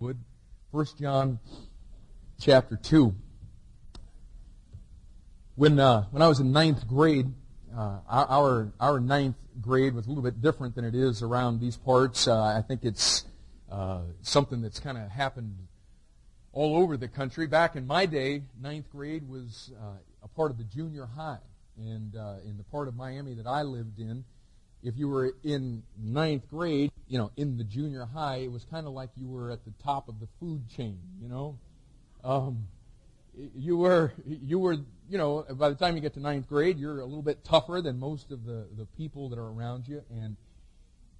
would. 1 John chapter 2. When, uh, when I was in ninth grade, uh, our, our ninth grade was a little bit different than it is around these parts. Uh, I think it's uh, something that's kind of happened all over the country. Back in my day, ninth grade was uh, a part of the junior high. And uh, in the part of Miami that I lived in, if you were in ninth grade, you know, in the junior high, it was kind of like you were at the top of the food chain, you know. Um, you were, you were, you know, by the time you get to ninth grade, you're a little bit tougher than most of the, the people that are around you. And,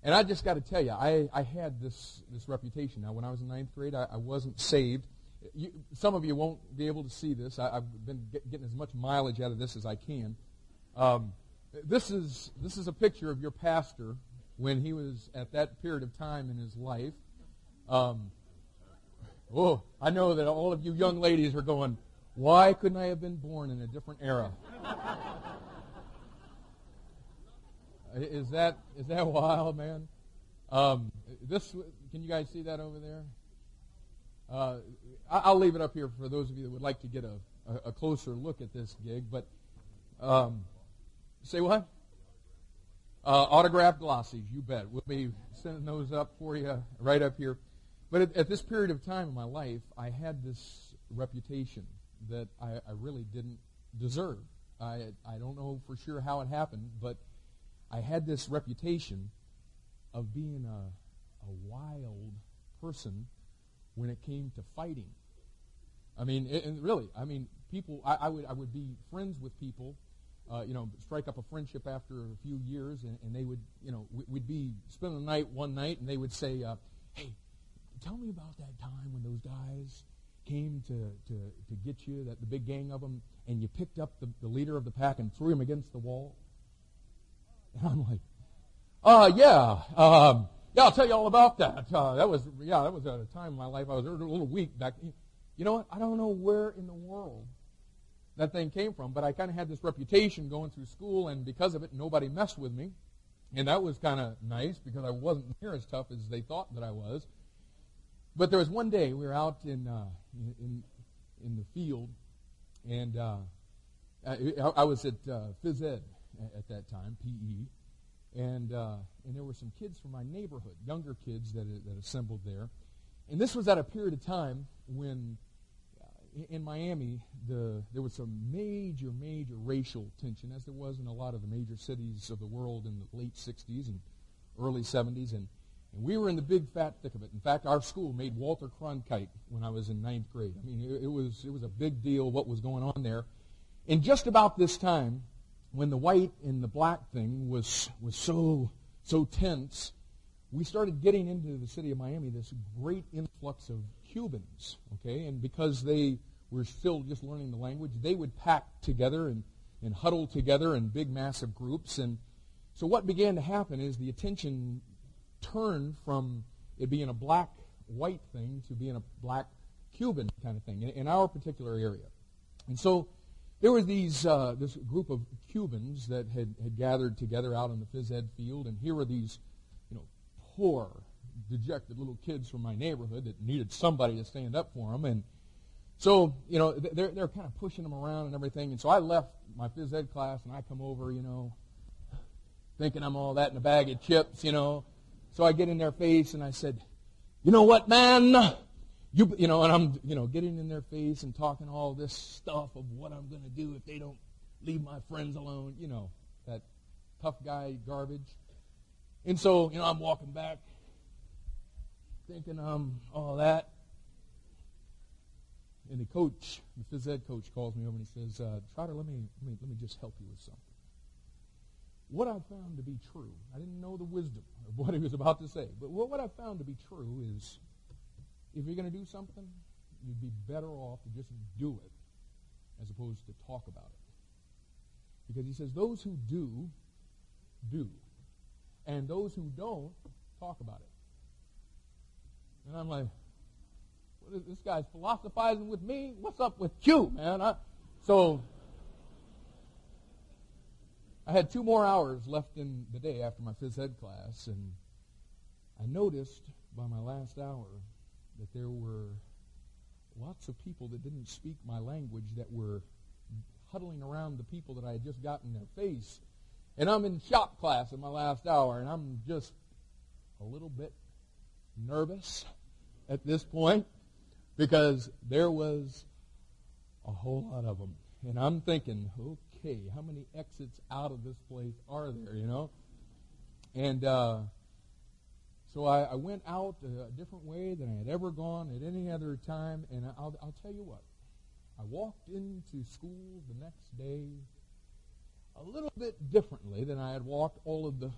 and I just got to tell you, I, I had this, this reputation. Now, when I was in ninth grade, I, I wasn't saved. You, some of you won't be able to see this. I, have been get, getting as much mileage out of this as I can. Um, this is this is a picture of your pastor when he was at that period of time in his life. Um, oh, I know that all of you young ladies are going, why couldn't I have been born in a different era? is that is that wild, man? Um, this can you guys see that over there? Uh, I'll leave it up here for those of you that would like to get a, a, a closer look at this gig. But um, Say what? Uh, autographed glossies, you bet. We'll be sending those up for you right up here. But at, at this period of time in my life, I had this reputation that I, I really didn't deserve. I, I don't know for sure how it happened, but I had this reputation of being a, a wild person when it came to fighting. I mean, it, and really, I mean, people, I, I, would, I would be friends with people uh, you know, strike up a friendship after a few years, and, and they would, you know, we'd be spending the night one night, and they would say, uh, "Hey, tell me about that time when those guys came to, to, to get you, that the big gang of them, and you picked up the, the leader of the pack and threw him against the wall." And I'm like, "Uh, yeah, um, yeah, I'll tell you all about that. Uh, that was, yeah, that was at a time in my life I was a little weak back. You know what? I don't know where in the world that thing came from. But I kind of had this reputation going through school, and because of it, nobody messed with me. And that was kind of nice because I wasn't near as tough as they thought that I was. But there was one day we were out in uh, in in the field, and uh, I, I, was at uh, phys ed at that time, PE, and uh, and there were some kids from my neighborhood, younger kids that that assembled there, and this was at a period of time when in Miami, the, there was some major, major racial tension, as there was in a lot of the major cities of the world in the late 60s and early 70s. And, and we were in the big fat thick of it. In fact, our school made Walter Cronkite when I was in ninth grade. I mean, it, it, was, it was a big deal what was going on there. And just about this time, when the white and the black thing was, was so, so tense, we started getting into the city of Miami this great influx of Cubans, okay? And because they were still just learning the language, they would pack together and, and huddle together in big, massive groups. And so what began to happen is the attention turned from it being a black white thing to being a black Cuban kind of thing in, in our particular area. And so there was these uh, this group of Cubans that had, had gathered together out in the phys ed field, and here were these, you know, poor, dejected little kids from my neighborhood that needed somebody to stand up for them. And so, you know, they're, they're kind of pushing them around and everything. And so I left my phys ed class and I come over, you know, thinking I'm all that in a bag of chips, you know. So I get in their face and I said, you know what, man? You, you know, and I'm, you know, getting in their face and talking all this stuff of what I'm going to do if they don't leave my friends alone, you know, that tough guy garbage. And so, you know, I'm walking back thinking um all that. And the coach, the phys ed coach, calls me over and he says, uh, Trotter, let me, let me let me just help you with something. What I found to be true, I didn't know the wisdom of what he was about to say, but what, what I found to be true is if you're going to do something, you'd be better off to just do it as opposed to talk about it. Because he says those who do, do. And those who don't, talk about it. And I'm like, this guy's philosophizing with me. What's up with you, man? I, so I had two more hours left in the day after my phys ed class, and I noticed by my last hour that there were lots of people that didn't speak my language that were huddling around the people that I had just gotten their face. And I'm in shop class in my last hour, and I'm just a little bit nervous at this point because there was a whole lot of them. And I'm thinking, okay, how many exits out of this place are there, you know? And uh, so I, I, went out a different way than I had ever gone at any other time. And I'll, I'll tell you what, I walked into school the next day a little bit differently than I had walked all of the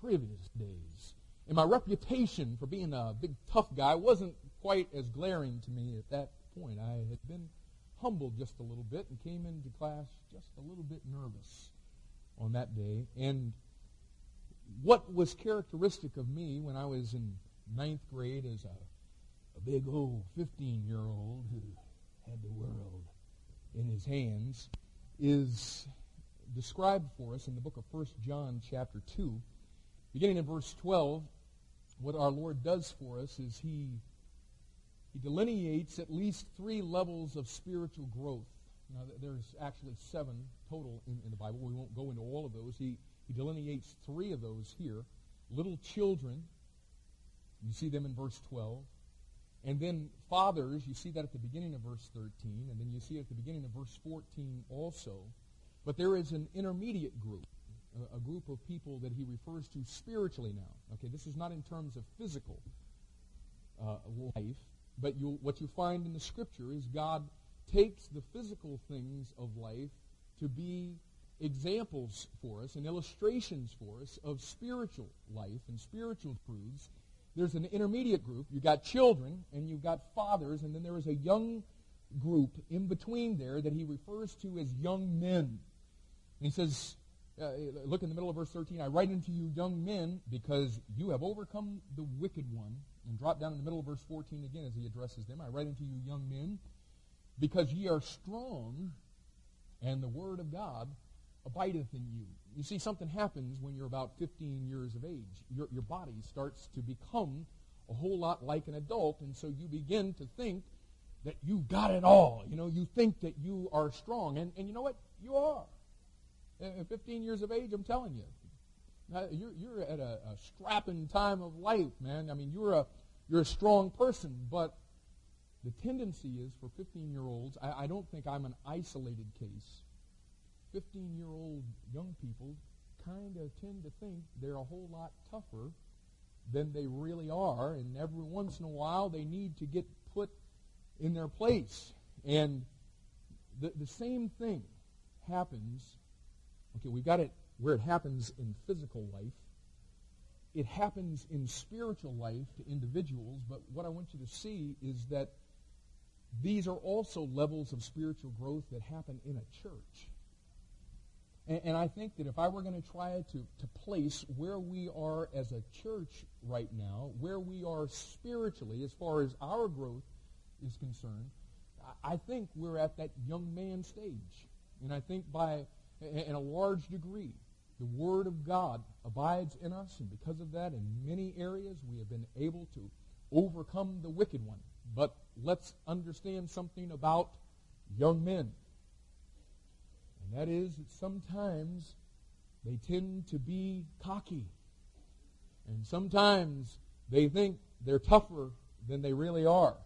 previous days. And my reputation for being a big tough guy wasn't quite as glaring to me at that point. I had been humbled just a little bit and came into class just a little bit nervous on that day. And what was characteristic of me when I was in ninth grade as a, a big old 15 year old who had the world in his hands is described for us in the book of 1 John chapter 2. Beginning in verse 12, what our Lord does for us is he, he delineates at least three levels of spiritual growth. Now, there's actually seven total in, in the Bible. We won't go into all of those. He, he delineates three of those here. Little children, you see them in verse 12. And then fathers, you see that at the beginning of verse 13, and then you see it at the beginning of verse 14 also. But there is an intermediate group, a, group of people that he refers to spiritually now. Okay, this is not in terms of physical uh, life, but what you find in the scripture is God takes the physical things of life to be examples for us and illustrations for us of spiritual life and spiritual truths there's an intermediate group. You've got children and you've got fathers, and then there is a young group in between there that he refers to as young men. And he says, uh, look in the middle of verse 13, I write unto you young men because you have overcome the wicked one. And drop down in the middle of verse 14 again as he addresses them. I write unto you young men because ye are strong and the word of God abideth in you. You see, something happens when you're about 15 years of age. Your, your body starts to become a whole lot like an adult, and so you begin to think that you've got it all. You know, you think that you are strong. And, and you know what? You are. At 15 years of age, I'm telling you. You're, you're at a, a strapping time of life, man. I mean, you're a, you're a strong person, but the tendency is for 15 year olds, I, I don't think I'm an isolated case. 15 year old young people kind of tend to think they're a whole lot tougher than they really are, and every once in a while they need to get put in their place. And the, the same thing happens. Okay, we've got it where it happens in physical life. It happens in spiritual life to individuals, but what I want you to see is that these are also levels of spiritual growth that happen in a church. And, and I think that if I were going to try to, to place where we are as a church right now, where we are spiritually as far as our growth is concerned, I, I think we're at that young man stage. And I think by, in a large degree, the Word of God abides in us, and because of that, in many areas, we have been able to overcome the wicked one. But let's understand something about young men. And that is that sometimes they tend to be cocky. And sometimes they think they're tougher than they really are.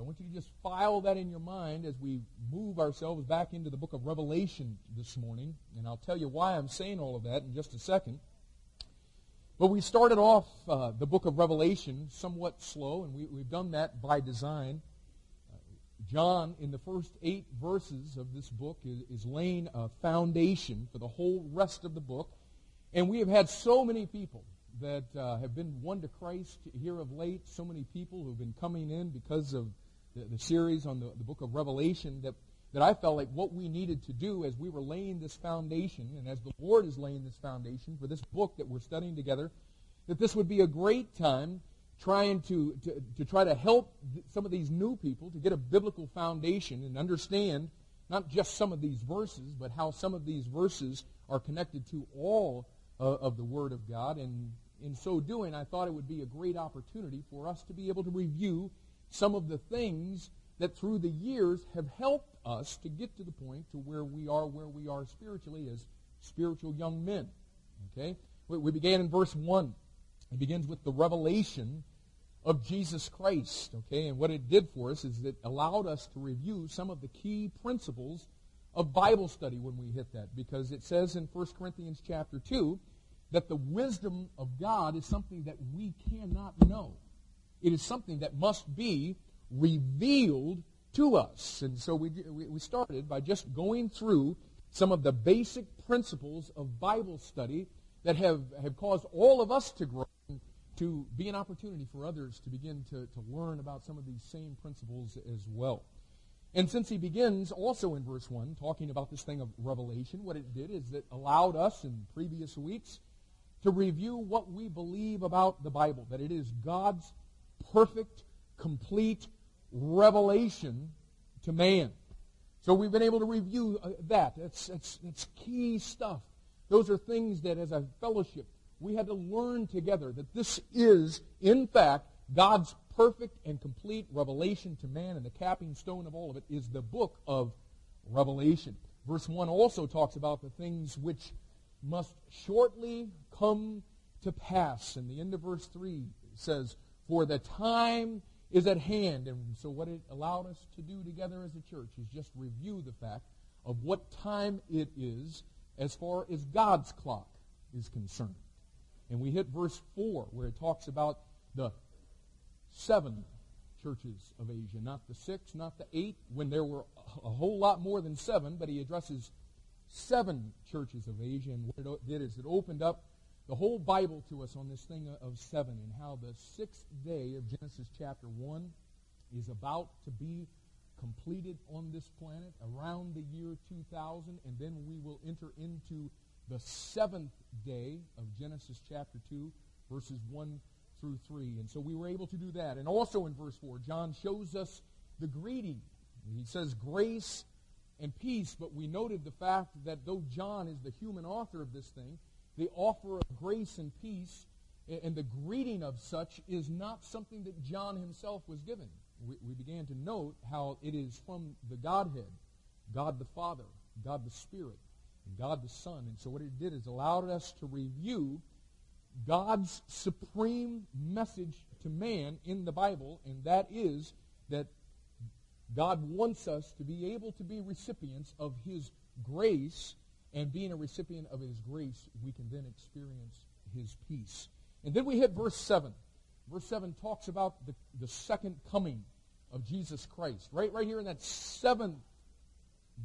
I want you to just file that in your mind as we move ourselves back into the book of Revelation this morning. And I'll tell you why I'm saying all of that in just a second. But we started off uh, the book of Revelation somewhat slow, and we, we've done that by design. John, in the first eight verses of this book, is, is, laying a foundation for the whole rest of the book. And we have had so many people that uh, have been won to Christ here of late, so many people who have been coming in because of the, the series on the, the book of Revelation, that, that I felt like what we needed to do as we were laying this foundation, and as the Lord is laying this foundation for this book that we're studying together, that this would be a great time trying to, to, to try to help some of these new people to get a biblical foundation and understand not just some of these verses, but how some of these verses are connected to all uh, of the Word of God. And in so doing, I thought it would be a great opportunity for us to be able to review some of the things that through the years have helped us to get to the point to where we are where we are spiritually as spiritual young men. Okay? We began in verse 1. It begins with the revelation of Jesus Christ. Okay? And what it did for us is it allowed us to review some of the key principles of Bible study when we hit that. Because it says in 1 Corinthians chapter 2 that the wisdom of God is something that we cannot know. It is something that must be revealed to us. And so we, we started by just going through some of the basic principles of Bible study that have, have caused all of us to grow to be an opportunity for others to begin to, to learn about some of these same principles as well. And since he begins also in verse 1 talking about this thing of revelation, what it did is it allowed us in previous weeks to review what we believe about the Bible, that it is God's perfect, complete revelation to man. So we've been able to review uh, that. That's, that's, that's key stuff. Those are things that as a fellowship we had to learn together that this is, in fact, God's perfect and complete revelation to man, and the capping stone of all of it is the book of Revelation. Verse 1 also talks about the things which must shortly come to pass. And the end of verse 3 says, For the time is at hand. And so, what it allowed us to do together as a church is just review the fact of what time it is as far as God's clock is concerned. And we hit verse 4 where it talks about the seven churches of Asia, not the six, not the eight, when there were a whole lot more than seven, but he addresses seven churches of Asia. And what it did is it opened up the whole Bible to us on this thing of seven and how the sixth day of Genesis chapter 1 is about to be completed on this planet around the year 2000, and then we will enter into the seventh day of Genesis chapter 2, verses 1 through 3. And so we were able to do that. And also in verse 4, John shows us the greeting. He says grace and peace, but we noted the fact that though John is the human author of this thing, the offer of grace and peace and the greeting of such is not something that John himself was given. We, we began to note how it is from the Godhead, God the Father, God the Spirit, and God the Son. And so what it did is allowed us to review God's supreme message to man in the Bible, and that is that God wants us to be able to be recipients of His grace, and being a recipient of His grace, we can then experience His peace. And then we hit verse 7. Verse 7 talks about the, the second coming of Jesus Christ. Right, right here in that seventh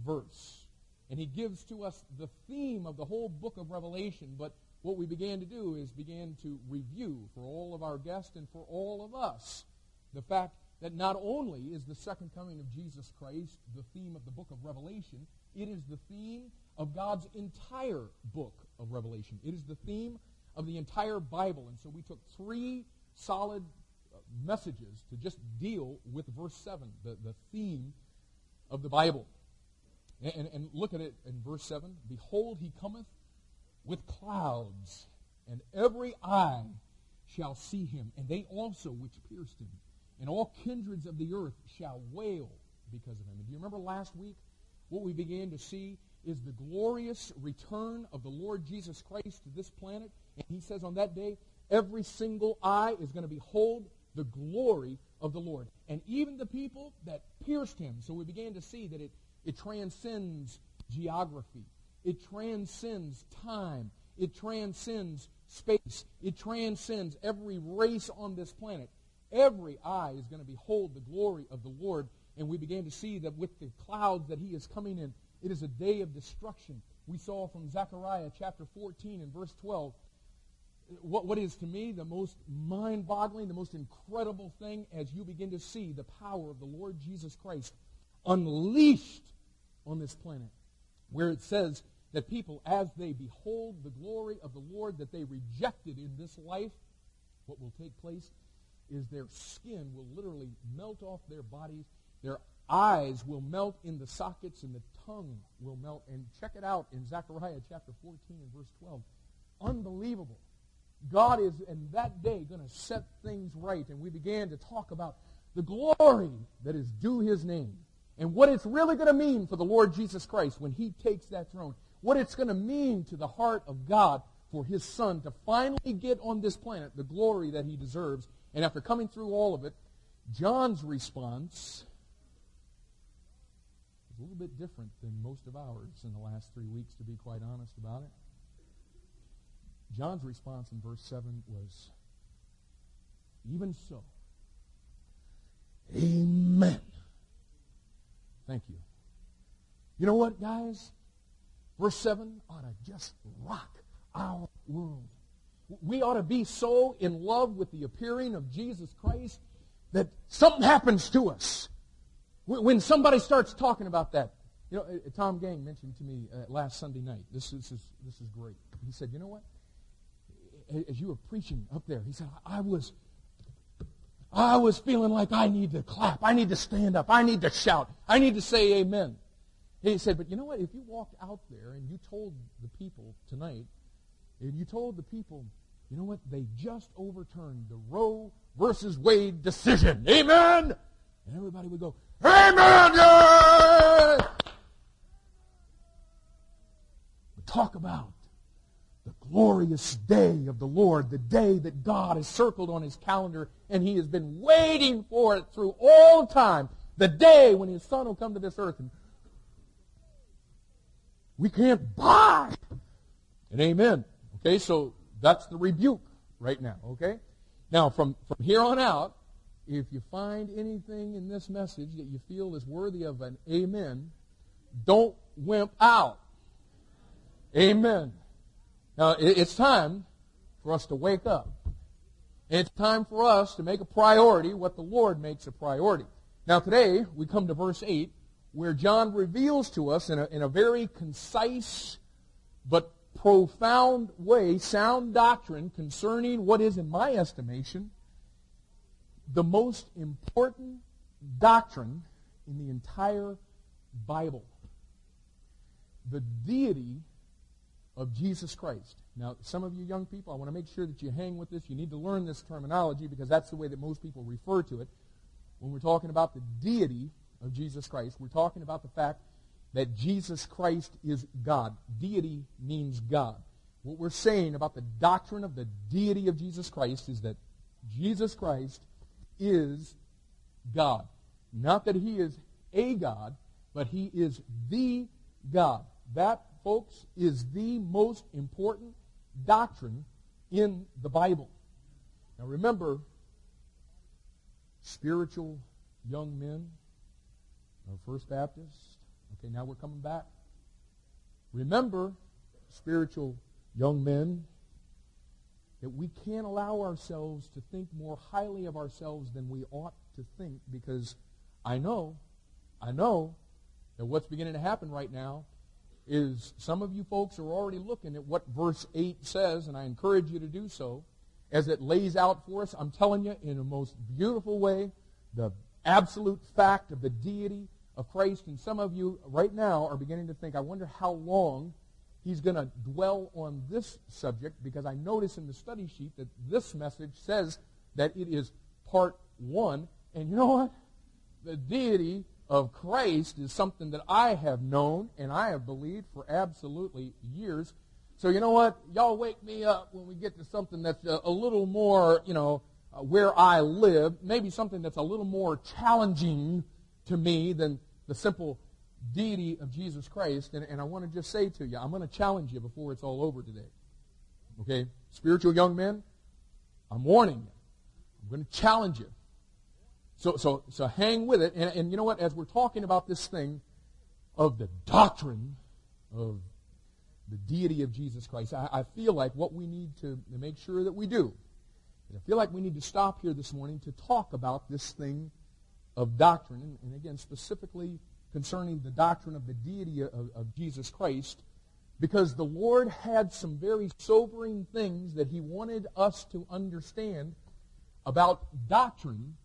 verse. And he gives to us the theme of the whole book of Revelation. But what we began to do is began to review for all of our guests and for all of us the fact that not only is the second coming of Jesus Christ the theme of the book of Revelation, it is the theme of God's entire book of Revelation. It is the theme of the entire Bible. And so we took three solid uh, messages to just deal with verse 7, the, the theme of the Bible. And, and, and look at it in verse 7. Behold, he cometh with clouds, and every eye shall see him, and they also which pierced him. And all kindreds of the earth shall wail because of him. And do you remember last week? What we began to see is the glorious return of the Lord Jesus Christ to this planet. And he says on that day, every single eye is going to behold the glory of the Lord. And even the people that pierced him. So we began to see that it it transcends geography. It transcends time. It transcends space. It transcends every race on this planet. Every eye is going to behold the glory of the Lord. And we began to see that with the clouds that he is coming in, it is a day of destruction. We saw from Zechariah chapter 14 and verse 12 what, what is to me the most mind boggling, the most incredible thing as you begin to see the power of the Lord Jesus Christ unleashed on this planet, where it says that people, as they behold the glory of the Lord that they rejected in this life, what will take place is their skin will literally melt off their bodies. Their eyes will melt in the sockets and the tongue will melt. And check it out in Zechariah chapter 14 and verse 12. Unbelievable. God is in that day going to set things right. And we began to talk about the glory that is due his name and what it's really going to mean for the Lord Jesus Christ when he takes that throne. What it's going to mean to the heart of God for his son to finally get on this planet the glory that he deserves. And after coming through all of it, John's response a little bit different than most of ours in the last three weeks, to be quite honest about it. John's response in verse 7 was, Even so, Amen. Thank you. You know what, guys? Verse 7 ought to just rock our world. We ought to be so in love with the appearing of Jesus Christ that something happens to us. When somebody starts talking about that, you know, uh, Tom Gang mentioned to me uh, last Sunday night. This is, this is great. He said, you know what? As you were preaching up there, he said, I was, I was feeling like I need to clap. I need to stand up. I need to shout. I need to say amen. He said, but you know what? If you walked out there and you told the people tonight, and you told the people, you know what? They just overturned the Roe versus Wade decision. Amen! And everybody would go, Amen! Yeah! Talk about the glorious day of the Lord, the day that God has circled on his calendar and he has been waiting for it through all time. The day when his son will come to this earth and we can't buy And amen. Okay, so that's the rebuke right now, okay? Now, from, from here on out, if you find anything in this message that you feel is worthy of an amen, don't wimp out. Amen. Now, it's time for us to wake up. It's time for us to make a priority what the Lord makes a priority. Now, today, we come to verse 8, where John reveals to us in a, in a very concise but profound way sound doctrine concerning what is, in my estimation, the most important doctrine in the entire Bible. The deity of Jesus Christ. Now, some of you young people, I want to make sure that you hang with this. You need to learn this terminology because that's the way that most people refer to it. When we're talking about the deity of Jesus Christ, we're talking about the fact that Jesus Christ is God. Deity means God. What we're saying about the doctrine of the deity of Jesus Christ is that Jesus Christ is God. Not that he is a God, but he is the God. That, folks, is the most important doctrine in the Bible. Now remember, spiritual young men of First Baptist. Okay, now we're coming back. Remember, spiritual young men, that we can't allow ourselves to think more highly of ourselves than we ought to think because I know, I know that what's beginning to happen right now is some of you folks are already looking at what verse 8 says, and I encourage you to do so, as it lays out for us, I'm telling you, in a most beautiful way, the absolute fact of the deity of Christ. And some of you right now are beginning to think, I wonder how long he's going to dwell on this subject because I notice in the study sheet that this message says that it is part one. And you know what? The deity of Christ is something that I have known and I have believed for absolutely years. So you know what? Y'all wake me up when we get to something that's a, little more, you know, uh, where I live, maybe something that's a little more challenging to me than the simple deity of Jesus Christ. And, and I want to just say to you, I'm going to challenge you before it's all over today. Okay? Spiritual young men, I'm warning you. I'm going to challenge you. So, so, so hang with it. And, and you know what? As we're talking about this thing of the doctrine of the deity of Jesus Christ, I, I feel like what we need to, make sure that we do I feel like we need to stop here this morning to talk about this thing of doctrine, and, and again, specifically concerning the doctrine of the deity of, of Jesus Christ, because the Lord had some very sobering things that He wanted us to understand about doctrine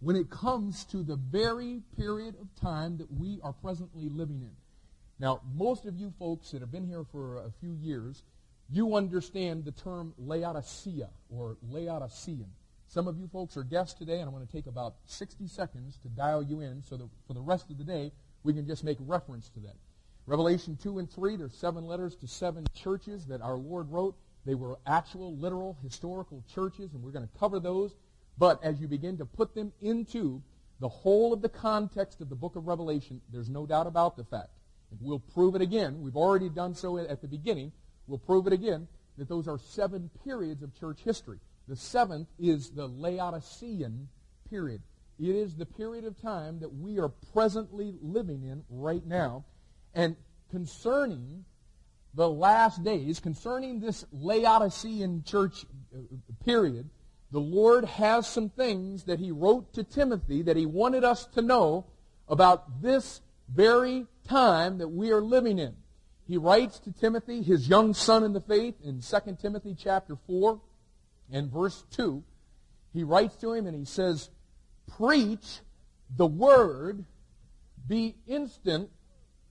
when it comes to the very period of time that we are presently living in. Now, most of you folks that have been here for a few years you understand the term Laodicea or Laodicean. Some of you folks are guests today, and I'm going to take about 60 seconds to dial you in so that for the rest of the day, we can just make reference to that. Revelation 2 and 3, there's seven letters to seven churches that our Lord wrote. They were actual, literal, historical churches, and we're going to cover those. But as you begin to put them into the whole of the context of the book of Revelation, there's no doubt about the fact. And we'll prove it again. We've already done so at the beginning. We'll prove it again that those are seven periods of church history. The seventh is the Laodicean period. It is the period of time that we are presently living in right now. And concerning the last days, concerning this Laodicean church uh, period, the Lord has some things that He wrote to Timothy that He wanted us to know about this very time that we are living in. He writes to Timothy, his young son in the faith, in 2 Timothy chapter 4 and verse 2. He writes to him and he says, Preach the word, be instant,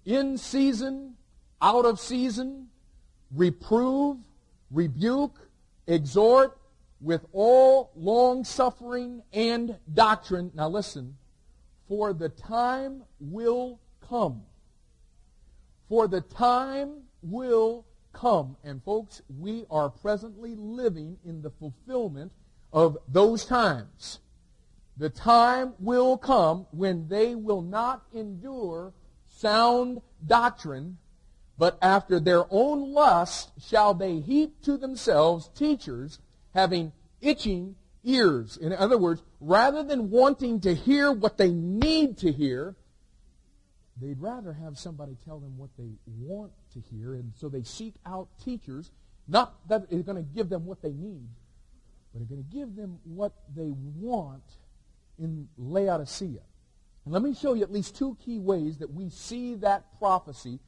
in season, out of season, reprove, rebuke, exhort with all long suffering and doctrine. Now listen, for the time will come. For the time will come. And folks, we are presently living in the fulfillment of those times. The time will come when they will not endure sound doctrine, but after their own lust shall they heap to themselves teachers having itching ears. In other words, rather than wanting to hear what they need to hear, they'd rather have somebody tell them what they want to hear, and so they seek out teachers, not that are going to give them what they need, but are going to give them what they want in Laodicea. And let me show you at least two key ways that we see that prophecy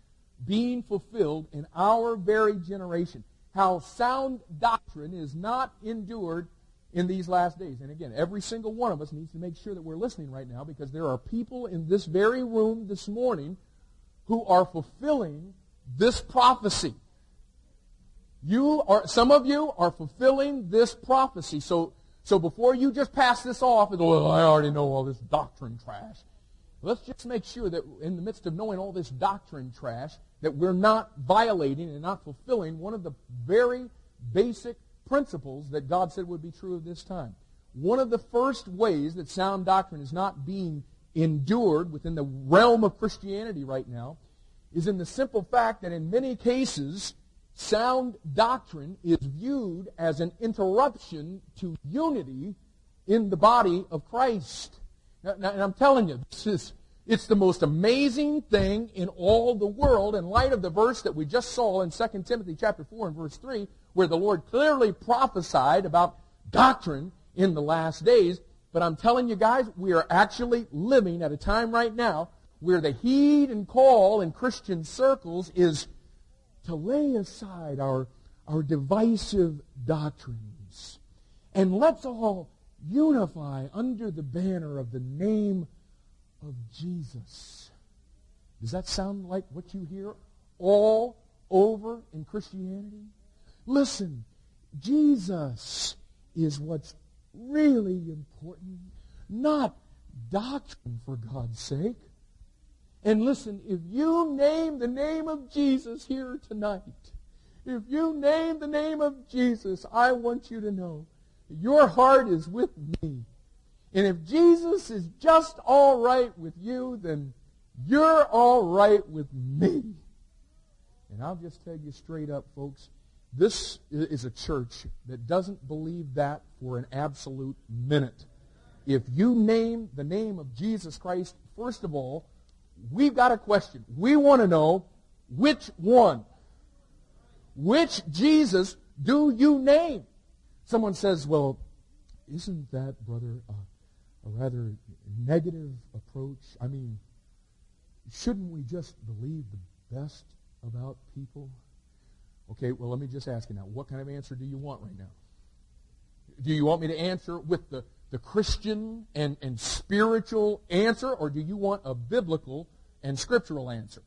being fulfilled in our very generation. How sound doctrine is not endured in these last days. And again, every single one of us needs to make sure that we're listening right now because there are people in this very room this morning who are fulfilling this prophecy. You are, some of you are fulfilling this prophecy. So so before you just pass this off and go, well, I already know all this doctrine trash. Let's just make sure that in the midst of knowing all this doctrine trash, that we're not violating and not fulfilling one of the very basic principles that God said would be true of this time. One of the first ways that sound doctrine is not being endured within the realm of Christianity right now is in the simple fact that in many cases, sound doctrine is viewed as an interruption to unity in the body of Christ. Now, now, and I'm telling you, this is, it's the most amazing thing in all the world in light of the verse that we just saw in 2 Timothy chapter 4 and verse 3, where the Lord clearly prophesied about doctrine in the last days. But I'm telling you guys, we are actually living at a time right now where the heed and call in Christian circles is to lay aside our, our divisive doctrines. And let's all unify under the banner of the name of Jesus. Does that sound like what you hear all over in Christianity? Listen, Jesus is what's really important, not doctrine for God's sake. And listen, if you name the name of Jesus here tonight, if you name the name of Jesus, I want you to know your heart is with me. And if Jesus is just all right with you, then you're all right with me. And I'll just tell you straight up, folks, this is a church that doesn't believe that for an absolute minute. If you name the name of Jesus Christ, first of all, we've got a question. We want to know which one. Which Jesus do you name? Someone says, well, isn't that, brother, a, a rather negative approach? I mean, shouldn't we just believe the best about people? Okay, well, let me just ask you now, what kind of answer do you want right now? Do you want me to answer with the the Christian and, and spiritual answer, or do you want a biblical and scriptural answer?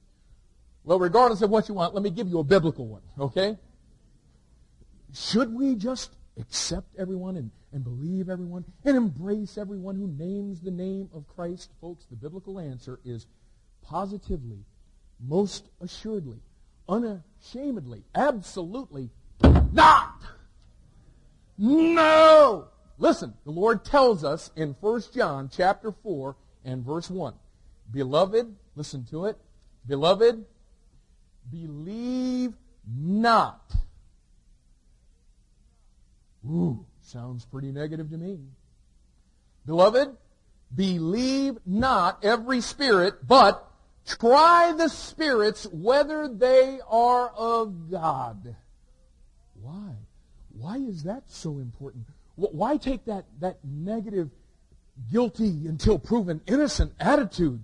Well, regardless of what you want, let me give you a biblical one, okay? should we just accept everyone and, and believe everyone and embrace everyone who names the name of Christ? Folks, the biblical answer is positively, most assuredly, unashamedly, absolutely not. No! Listen, the Lord tells us in 1 John chapter 4 and verse 1. Beloved, listen to it. Beloved, believe not. Ooh, sounds pretty negative to me. Beloved, believe not every spirit, but try the spirits whether they are of God. Why? Why is that so important? Why take that, that negative, guilty until proven innocent attitude?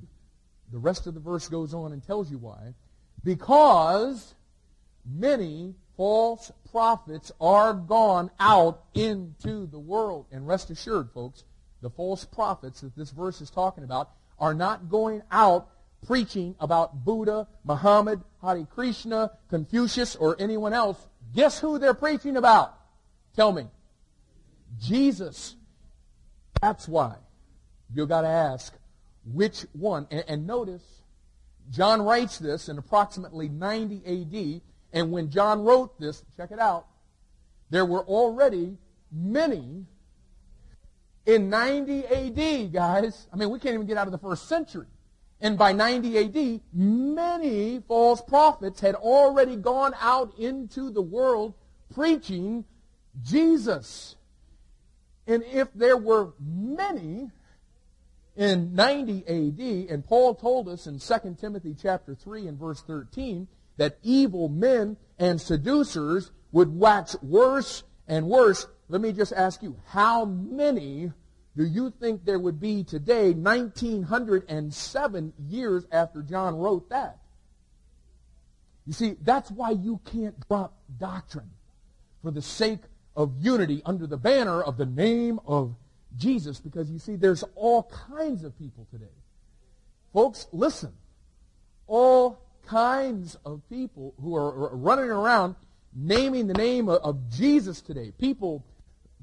The rest of the verse goes on and tells you why. Because many false prophets are gone out into the world. And rest assured, folks, the false prophets that this verse is talking about are not going out preaching about Buddha, Muhammad, Hare Krishna, Confucius, or anyone else. Guess who they're preaching about? Tell me. Jesus. That's why you've got to ask which one. And, and notice, John writes this in approximately 90 AD. And when John wrote this, check it out, there were already many in 90 AD, guys. I mean, we can't even get out of the first century. And by 90 AD, many false prophets had already gone out into the world preaching Jesus. And if there were many in 90 AD, and Paul told us in 2 Timothy chapter 3 and verse 13 that evil men and seducers would wax worse and worse, let me just ask you, how many do you think there would be today, 1907 years after John wrote that? You see, that's why you can't drop doctrine for the sake of unity under the banner of the name of Jesus because you see, there's all kinds of people today. Folks, listen. All kinds of people who are running around naming the name of Jesus today. People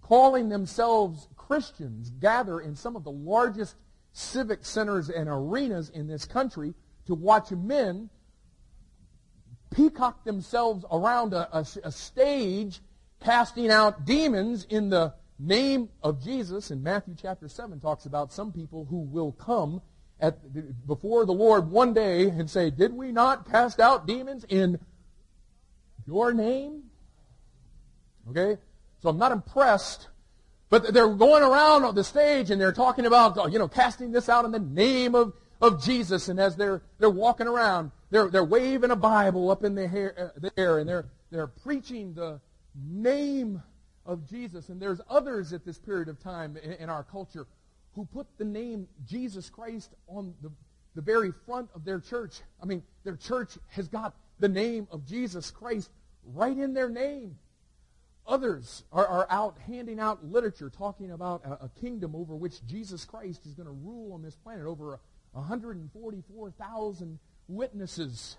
calling themselves Christians gather in some of the largest civic centers and arenas in this country to watch men peacock themselves around a, a, a stage casting out demons in the name of Jesus. And Matthew chapter 7 talks about some people who will come at, before the Lord one day and say, Did we not cast out demons in your name? Okay? So I'm not impressed. But they're going around on the stage and they're talking about, you know, casting this out in the name of, of Jesus. And as they're, they're walking around, they're, they're waving a Bible up in the uh, the air and they're, they're preaching the, name of Jesus. And there's others at this period of time in, in our culture who put the name Jesus Christ on the, the very front of their church. I mean, their church has got the name of Jesus Christ right in their name. Others are, are out handing out literature talking about a, a kingdom over which Jesus Christ is going to rule on this planet. Over 144,000 witnesses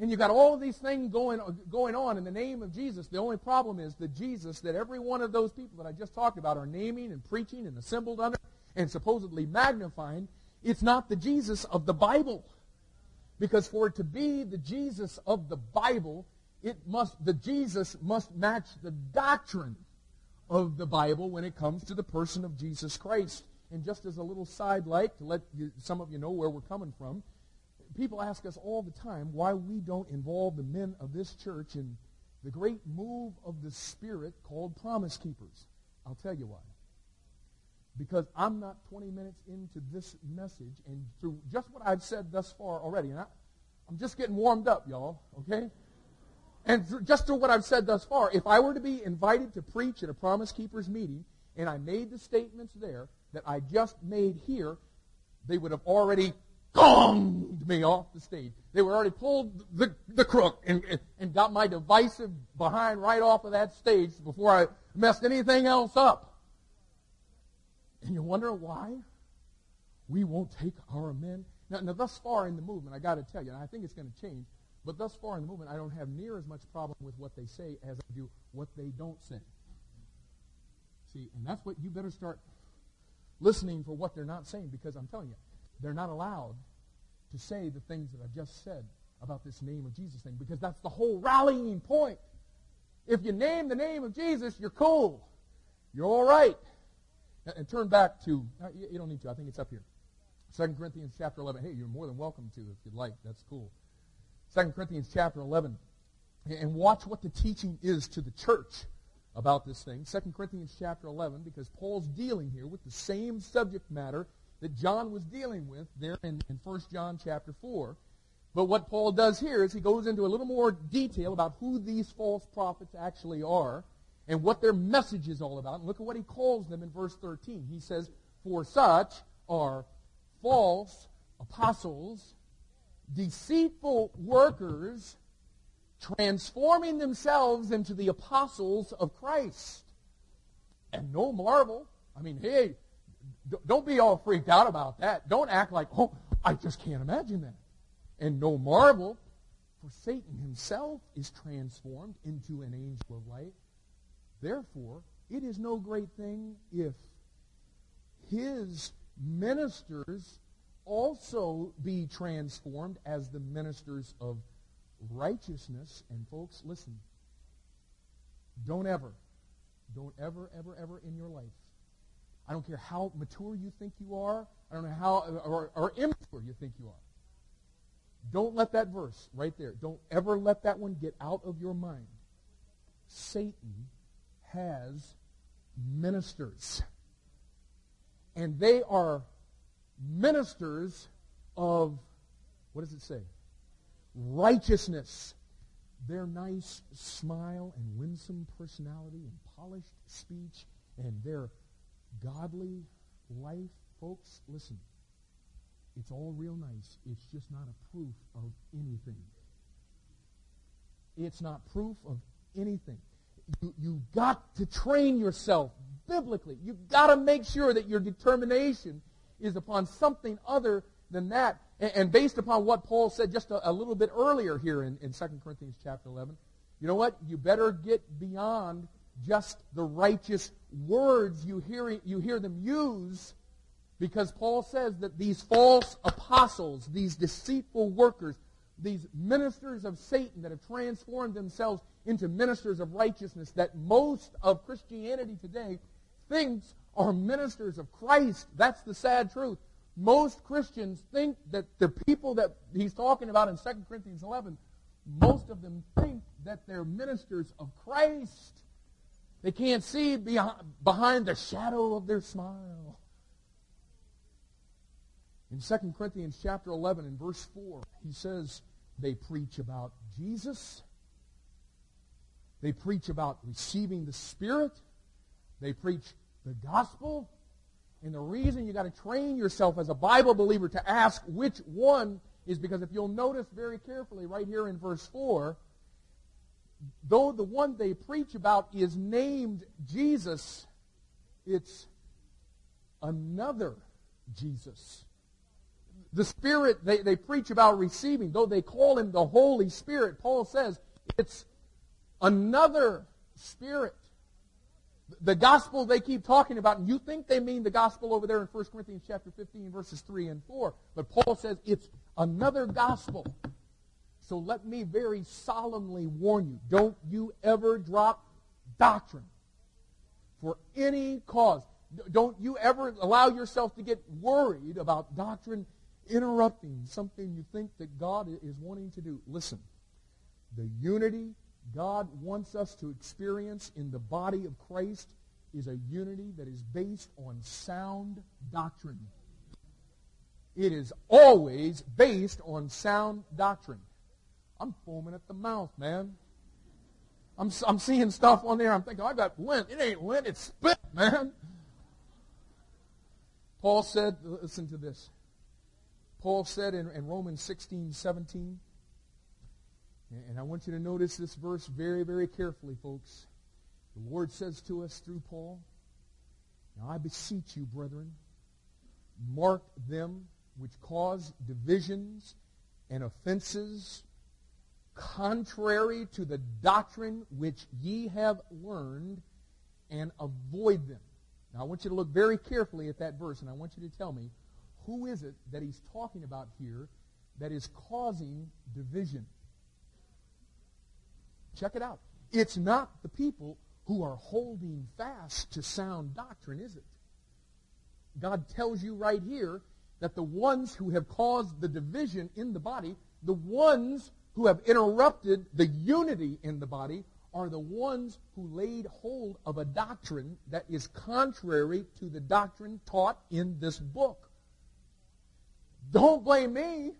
and you've got all these things going, going on in the name of Jesus. The only problem is the Jesus that every one of those people that I just talked about are naming and preaching and assembled under and supposedly magnifying. It's not the Jesus of the Bible. Because for it to be the Jesus of the Bible, it must, the Jesus must match the doctrine of the Bible when it comes to the person of Jesus Christ. And just as a little side light to let you, some of you know where we're coming from, people ask us all the time why we don't involve the men of this church in the great move of the Spirit called Promise Keepers. I'll tell you why. Because I'm not 20 minutes into this message, and through just what I've said thus far already, and I, am just getting warmed up, y'all, okay? And th- just through what I've said thus far, if I were to be invited to preach at a Promise Keepers meeting, and I made the statements there that I just made here, they would have already gonged me off the stage. They were already pulled the, the crook and, and got my divisive behind right off of that stage before I messed anything else up. And you wonder why we won't take our men. Now, now thus far in the movement, I got to tell you, and I think it's going to change, But thus far in the movement, I don't have near as much problem with what they say as I do what they don't say. See, and that's what you better start listening for what they're not saying because I'm telling you, they're not allowed to say the things that I've just said about this name of Jesus thing because that's the whole rallying point. If you name the name of Jesus, you're cool. You're all right. And turn back to, uh, you don't need to, I think it's up here. 2 Corinthians chapter 11. Hey, you're more than welcome to if you'd like. That's cool. 2 Corinthians chapter 11. And watch what the teaching is to the church about this thing. 2 Corinthians chapter 11, because Paul's dealing here with the same subject matter that John was dealing with there in, in 1 John chapter 4. But what Paul does here is he goes into a little more detail about who these false prophets actually are and what their message is all about. And look at what he calls them in verse 13. He says, For such are false apostles, deceitful workers, transforming themselves into the apostles of Christ. And no marvel. I mean, hey, don't be all freaked out about that. Don't act like, oh, I just can't imagine that. And no marvel, for Satan himself is transformed into an angel of light. Therefore, it is no great thing if his ministers also be transformed as the ministers of righteousness. And folks, listen, don't ever, don't ever, ever, ever in your life, I don't care how mature you think you are, I don't know how, or, or immature you think you are. Don't let that verse right there, don't ever let that one get out of your mind. Satan has ministers. And they are ministers of, what does it say? Righteousness. Their nice smile and winsome personality and polished speech and their godly life, folks, listen, it's all real nice. It's just not a proof of anything. It's not proof of anything. You, you've got to train yourself biblically. You've got to make sure that your determination is upon something other than that. And, and based upon what Paul said just a, a little bit earlier here in, in 2 Corinthians chapter 11, you know what? You better get beyond just the righteous words you hear, you hear them use because Paul says that these false apostles, these deceitful workers, these ministers of Satan that have transformed themselves into ministers of righteousness that most of Christianity today thinks are ministers of Christ. That's the sad truth. Most Christians think that the people that he's talking about in 2 Corinthians 11, most of them think that they're ministers of Christ. They can't see behind the shadow of their smile. In 2 Corinthians chapter 11 and verse 4, he says they preach about Jesus. They preach about receiving the Spirit. They preach the gospel. And the reason you got to train yourself as a Bible believer to ask which one is because if you'll notice very carefully right here in verse 4, though the one they preach about is named Jesus, it's another Jesus. The Spirit they, they preach about receiving, though they call him the Holy Spirit, Paul says it's another Spirit. The gospel they keep talking about, and you think they mean the gospel over there in 1 Corinthians chapter 15, verses 3 and 4. But Paul says it's another gospel. So let me very solemnly warn you don't you ever drop doctrine for any cause. Don't you ever allow yourself to get worried about doctrine interrupting something you think that God is wanting to do. Listen, the unity God wants us to experience in the body of Christ is a unity that is based on sound doctrine. It is always based on sound doctrine. I'm foaming at the mouth, man. I'm, I'm seeing stuff on there. I'm thinking, I got lint. It ain't lint. It's spit, man. Paul said, listen to this. Paul said in, in Romans 16, 17, and I want you to notice this verse very, very carefully, folks. The Lord says to us through Paul, Now I beseech you, brethren, mark them which cause divisions and offenses contrary to the doctrine which ye have learned, and avoid them. Now I want you to look very carefully at that verse, and I want you to tell me who is it that he's talking about here that is causing division. Check it out. It's not the people who are holding fast to sound doctrine, is it? God tells you right here that the ones who have caused the division in the body, the ones who have interrupted the unity in the body, are the ones who laid hold of a doctrine that is contrary to the doctrine taught in this book. Don't blame me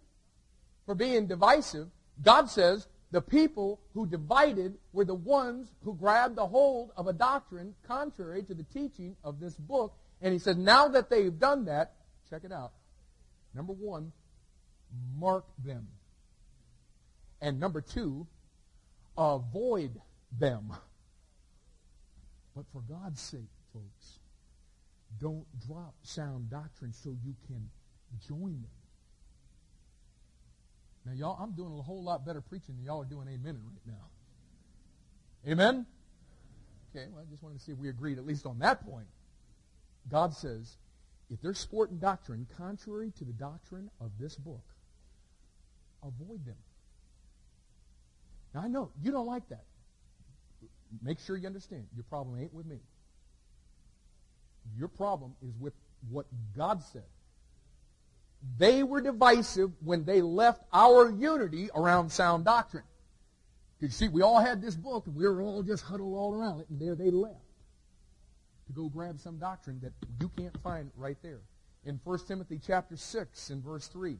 for being divisive. God says the people who divided were the ones who grabbed the hold of a doctrine contrary to the teaching of this book. And he says, now that they've done that, check it out. Number one, mark them. And number two, avoid them. But for God's sake, folks, don't drop sound doctrine so you can join them. Now, y'all, I'm doing a whole lot better preaching than y'all are doing amen right now. Amen? Okay, well, I just wanted to see if we agreed at least on that point. God says, if they're sporting doctrine contrary to the doctrine of this book, avoid them. Now, I know you don't like that. Make sure you understand. Your problem ain't with me. Your problem is with what God said. They were divisive when they left our unity around sound doctrine. You see, we all had this book, and we were all just huddled all around it, and there they left to go grab some doctrine that you can't find right there. In 1 Timothy chapter 6 and verse 3,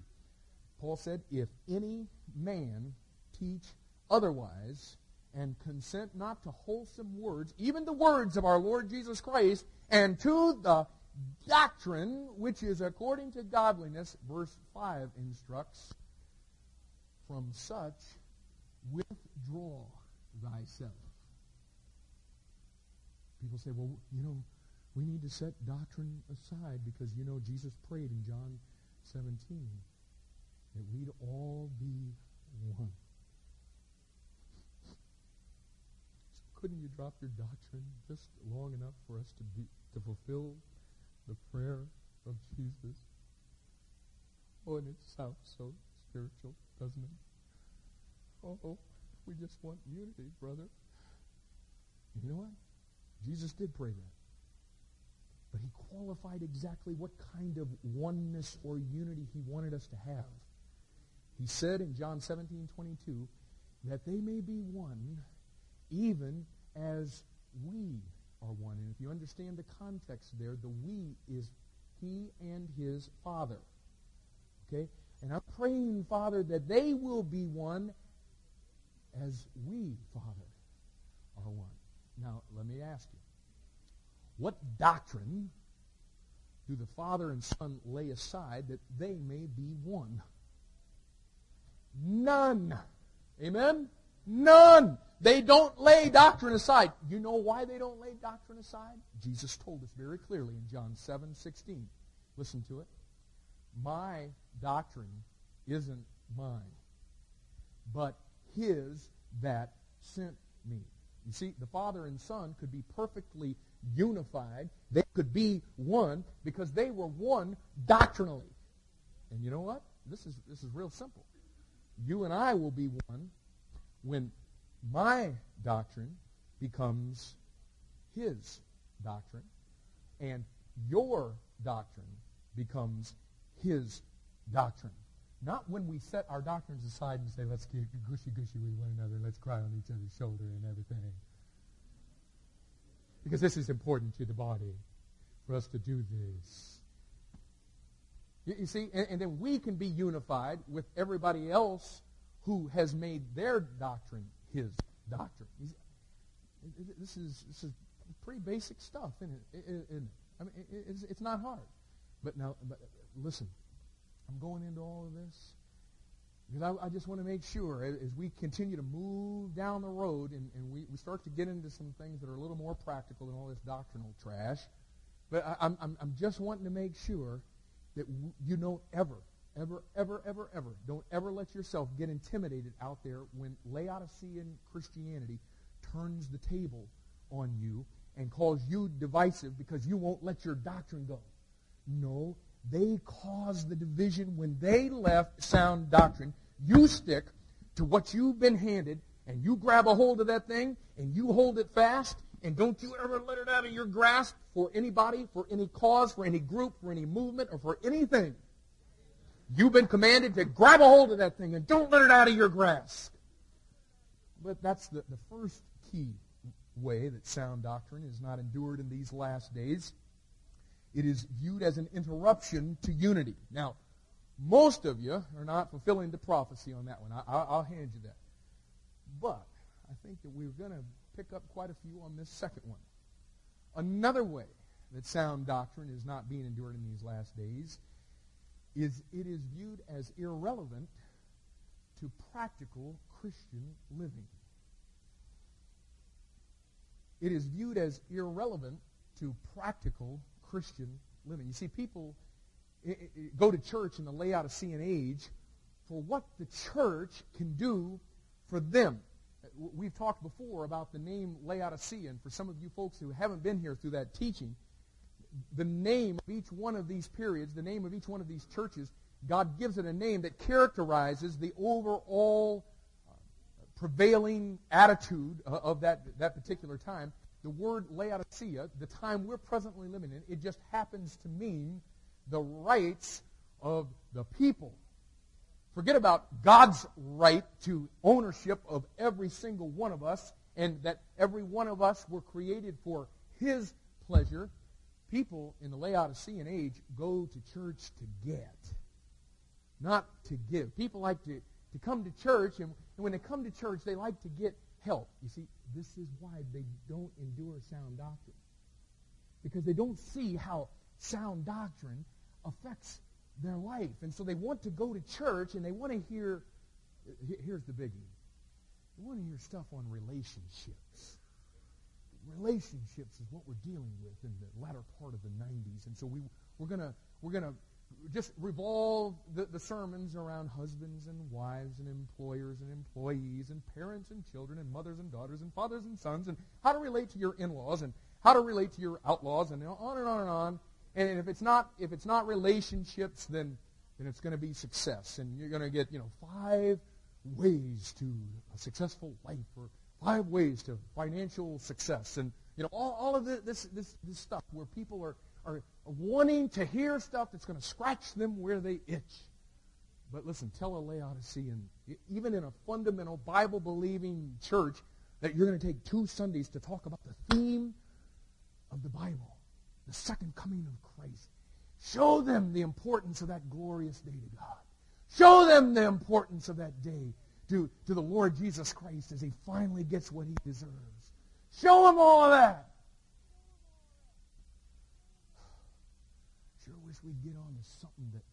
Paul said, If any man teach otherwise, and consent not to wholesome words, even the words of our Lord Jesus Christ, and to the doctrine which is according to godliness, verse 5 instructs, from such withdraw thyself. People say, well, you know, we need to set doctrine aside because, you know, Jesus prayed in John 17 that we'd all be one. So couldn't you drop your doctrine just long enough for us to be to fulfill the prayer of Jesus? Oh, and it sounds so spiritual, doesn't it? Oh, we just want unity, brother. You know what? Jesus did pray that. But he qualified exactly what kind of oneness or unity he wanted us to have. He said in John 17, 22, that they may be one even as we are one. And if you understand the context there, the we is he and his Father. Okay? And I'm praying, Father, that they will be one as we, Father, are one. Now, let me ask you. What doctrine do the Father and Son lay aside that they may be one? None. Amen? None. They don't lay doctrine aside. You know why they don't lay doctrine aside? Jesus told us very clearly in John 7, 16. Listen to it. My doctrine isn't mine, but his that sent me. You see, the Father and Son could be perfectly unified. They could be one because they were one doctrinally. And you know what? This is, this is real simple. You and I will be one when my doctrine becomes his doctrine, and your doctrine becomes his doctrine. Not when we set our doctrines aside and say, let's get gushy-gushy with one another, let's cry on each other's shoulder and everything. Because this is important to the body for us to do this. You, you see, and, and then we can be unified with everybody else who has made their doctrine his doctrine. He's, this is this is pretty basic stuff, isn't it? It? I mean, it's, it's not hard. But now, but listen, I'm going into all of this because I, I just want to make sure as, as, we continue to move down the road and, and we, we start to get into some things that are a little more practical than all this doctrinal trash. But I, am I'm, I'm just wanting to make sure that w- you don't ever, ever, ever, ever, ever, don't ever let yourself get intimidated out there when Laodicean Christianity turns the table on you and calls you divisive because you won't let your doctrine go. No, they caused the division when they left sound doctrine. You stick to what you've been handed and you grab a hold of that thing and you hold it fast and don't you ever let it out of your grasp for anybody, for any cause, for any group, for any movement, or for anything. You've been commanded to grab a hold of that thing and don't let it out of your grasp. But that's the, the first key way that sound doctrine is not endured in these last days. It is viewed as an interruption to unity. Now, most of you are not fulfilling the prophecy on that one. I, will hand you that. But I think that we're going to pick up quite a few on this second one. Another way that sound doctrine is not being endured in these last days is it is viewed as irrelevant to practical Christian living. It is viewed as irrelevant to practical Christian living. You see, people go to church in the Laodicean age for what the church can do for them. We've talked before about the name Laodicea, and for some of you folks who haven't been here through that teaching, the name of each one of these periods, the name of each one of these churches, God gives it a name that characterizes the overall uh, prevailing attitude of that, that particular time. The word Laodicea, the time we're presently living in, it just happens to mean the rights of the people. Forget about God's right to ownership of every single one of us and that every one of us were created for His pleasure people in the Laodicean age go to church to get, not to give. People like to, to come to church, and, and when they come to church, they like to get help. You see, this is why they don't endure sound doctrine. Because they don't see how sound doctrine affects their life. And so they want to go to church and they want to hear, here's the biggie. They want to hear stuff on relationships relationships is what we're dealing with in the latter part of the 90s. And so we, we're going we're gonna just revolve the, the sermons around husbands and wives and employers and employees and parents and children and mothers and daughters and fathers and sons and how to relate to your in-laws and how to relate to your outlaws and on and on and on. And if it's not if it's not relationships, then then it's going to be success, and you're going to get you know five ways to a successful life or five ways to financial success. And you know all, all of this, this, this stuff where people are, are wanting to hear stuff that's going to scratch them where they itch. But listen tell a laodicean even in a fundamental bible believing church that you're going to take two sundays to talk about the theme of the bible the second coming of christ. Show them the importance of that glorious day to god. Show them the importance of that day to, to the Lord Jesus Christ as he finally gets what he deserves. Show him all of that. Sure wish we'd get on to something that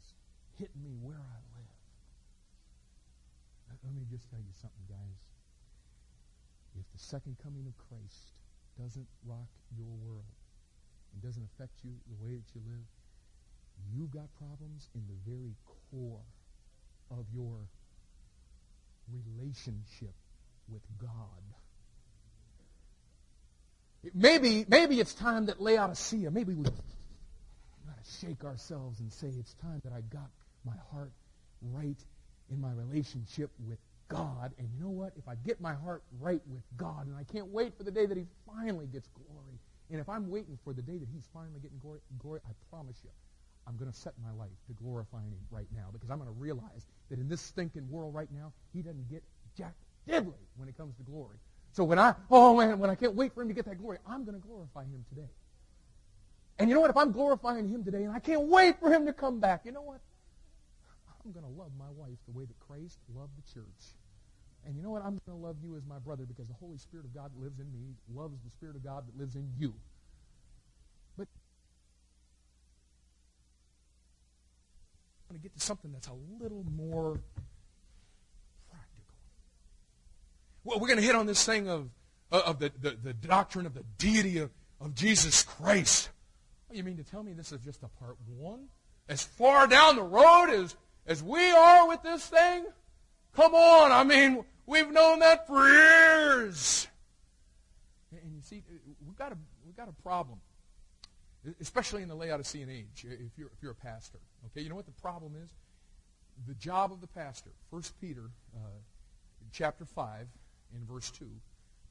is hitting me where I live. Let me just tell you something, guys. If the second coming of Christ doesn't rock your world and doesn't affect you the way that you live, you've got problems in the very core of your relationship with God. Maybe, maybe it's time that Laodicea, maybe we got to shake ourselves and say, it's time that I got my heart right in my relationship with God. And you know what? If I get my heart right with God, and I can't wait for the day that he finally gets glory, and if I'm waiting for the day that he's finally getting glory, glory I promise you, I'm going to set my life to glorifying him right now because I'm going to realize that in this stinking world right now, he doesn't get jack diddly when it comes to glory. So when I, oh man, when I can't wait for him to get that glory, I'm going to glorify him today. And you know what? If I'm glorifying him today and I can't wait for him to come back, you know what? I'm going to love my wife the way that Christ loved the church. And you know what? I'm going to love you as my brother because the Holy Spirit of God that lives in me loves the Spirit of God that lives in you. Going to get to something that's a little more practical. Well, we're going to hit on this thing of, uh, of the, the, the doctrine of the deity of, of Jesus Christ. You mean to tell me this is just a part one as far down the road as, as we are with this thing? Come on, I mean, we've known that for years. And you see, we've got a, we've got a problem, especially in the Laodicean age, if you're, if you're a pastor. Okay, you know what the problem is? The job of the pastor, 1 Peter uh, chapter 5 in verse 2,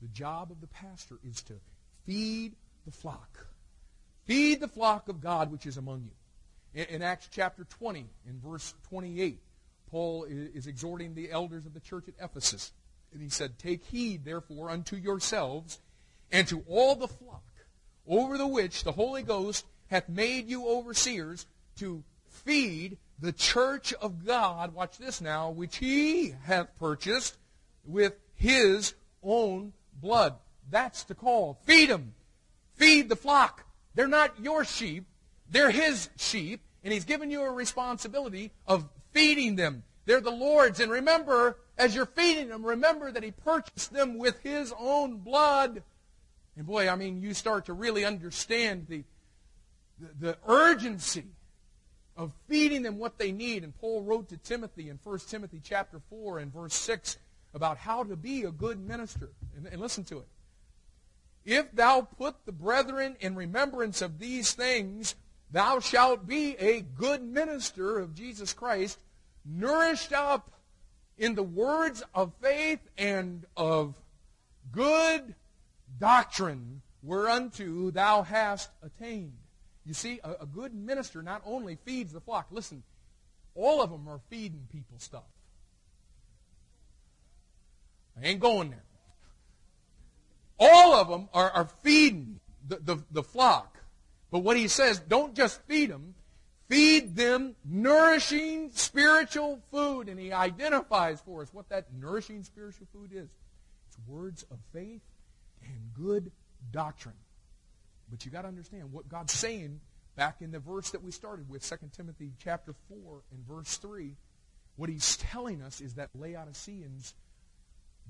the job of the pastor is to feed the flock. Feed the flock of God which is among you. In, in Acts chapter 20, in verse 28, Paul is, is exhorting the elders of the church at Ephesus. And he said, Take heed, therefore, unto yourselves and to all the flock over the which the Holy Ghost hath made you overseers to feed the church of God, watch this now, which he hath purchased with his own blood. That's the call. Feed them. Feed the flock. They're not your sheep. They're his sheep. And he's given you a responsibility of feeding them. They're the Lord's. And remember, as you're feeding them, remember that he purchased them with his own blood. And boy, I mean, you start to really understand the, the, the urgency of feeding them what they need. And Paul wrote to Timothy in 1 Timothy chapter 4 and verse 6 about how to be a good minister. And, and listen to it. If thou put the brethren in remembrance of these things, thou shalt be a good minister of Jesus Christ, nourished up in the words of faith and of good doctrine whereunto thou hast attained. You see, a, a, good minister not only feeds the flock, listen, all of them are feeding people stuff. I ain't going there. All of them are, are feeding the, the, the flock. But what he says, don't just feed them, feed them nourishing spiritual food. And he identifies for us what that nourishing spiritual food is. It's words of faith and good doctrine. But you got to understand what God's saying back in the verse that we started with, 2 Timothy chapter 4 and verse 3. What he's telling us is that Laodiceans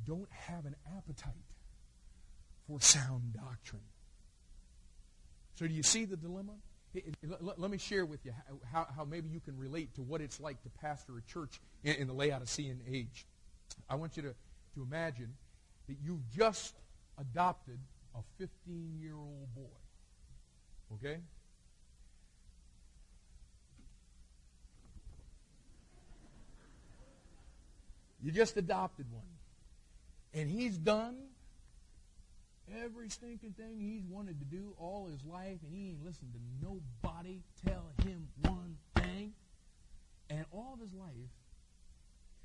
don't have an appetite for sound doctrine. So do you see the dilemma? Let me share with you how, maybe you can relate to what it's like to pastor a church in, in the Laodicean age. I want you to, to imagine that you've just adopted a 15-year-old boy. Okay? You just adopted one. And he's done every stinking thing he's wanted to do all his life, and he ain't listened to nobody tell him one thing. And all of his life,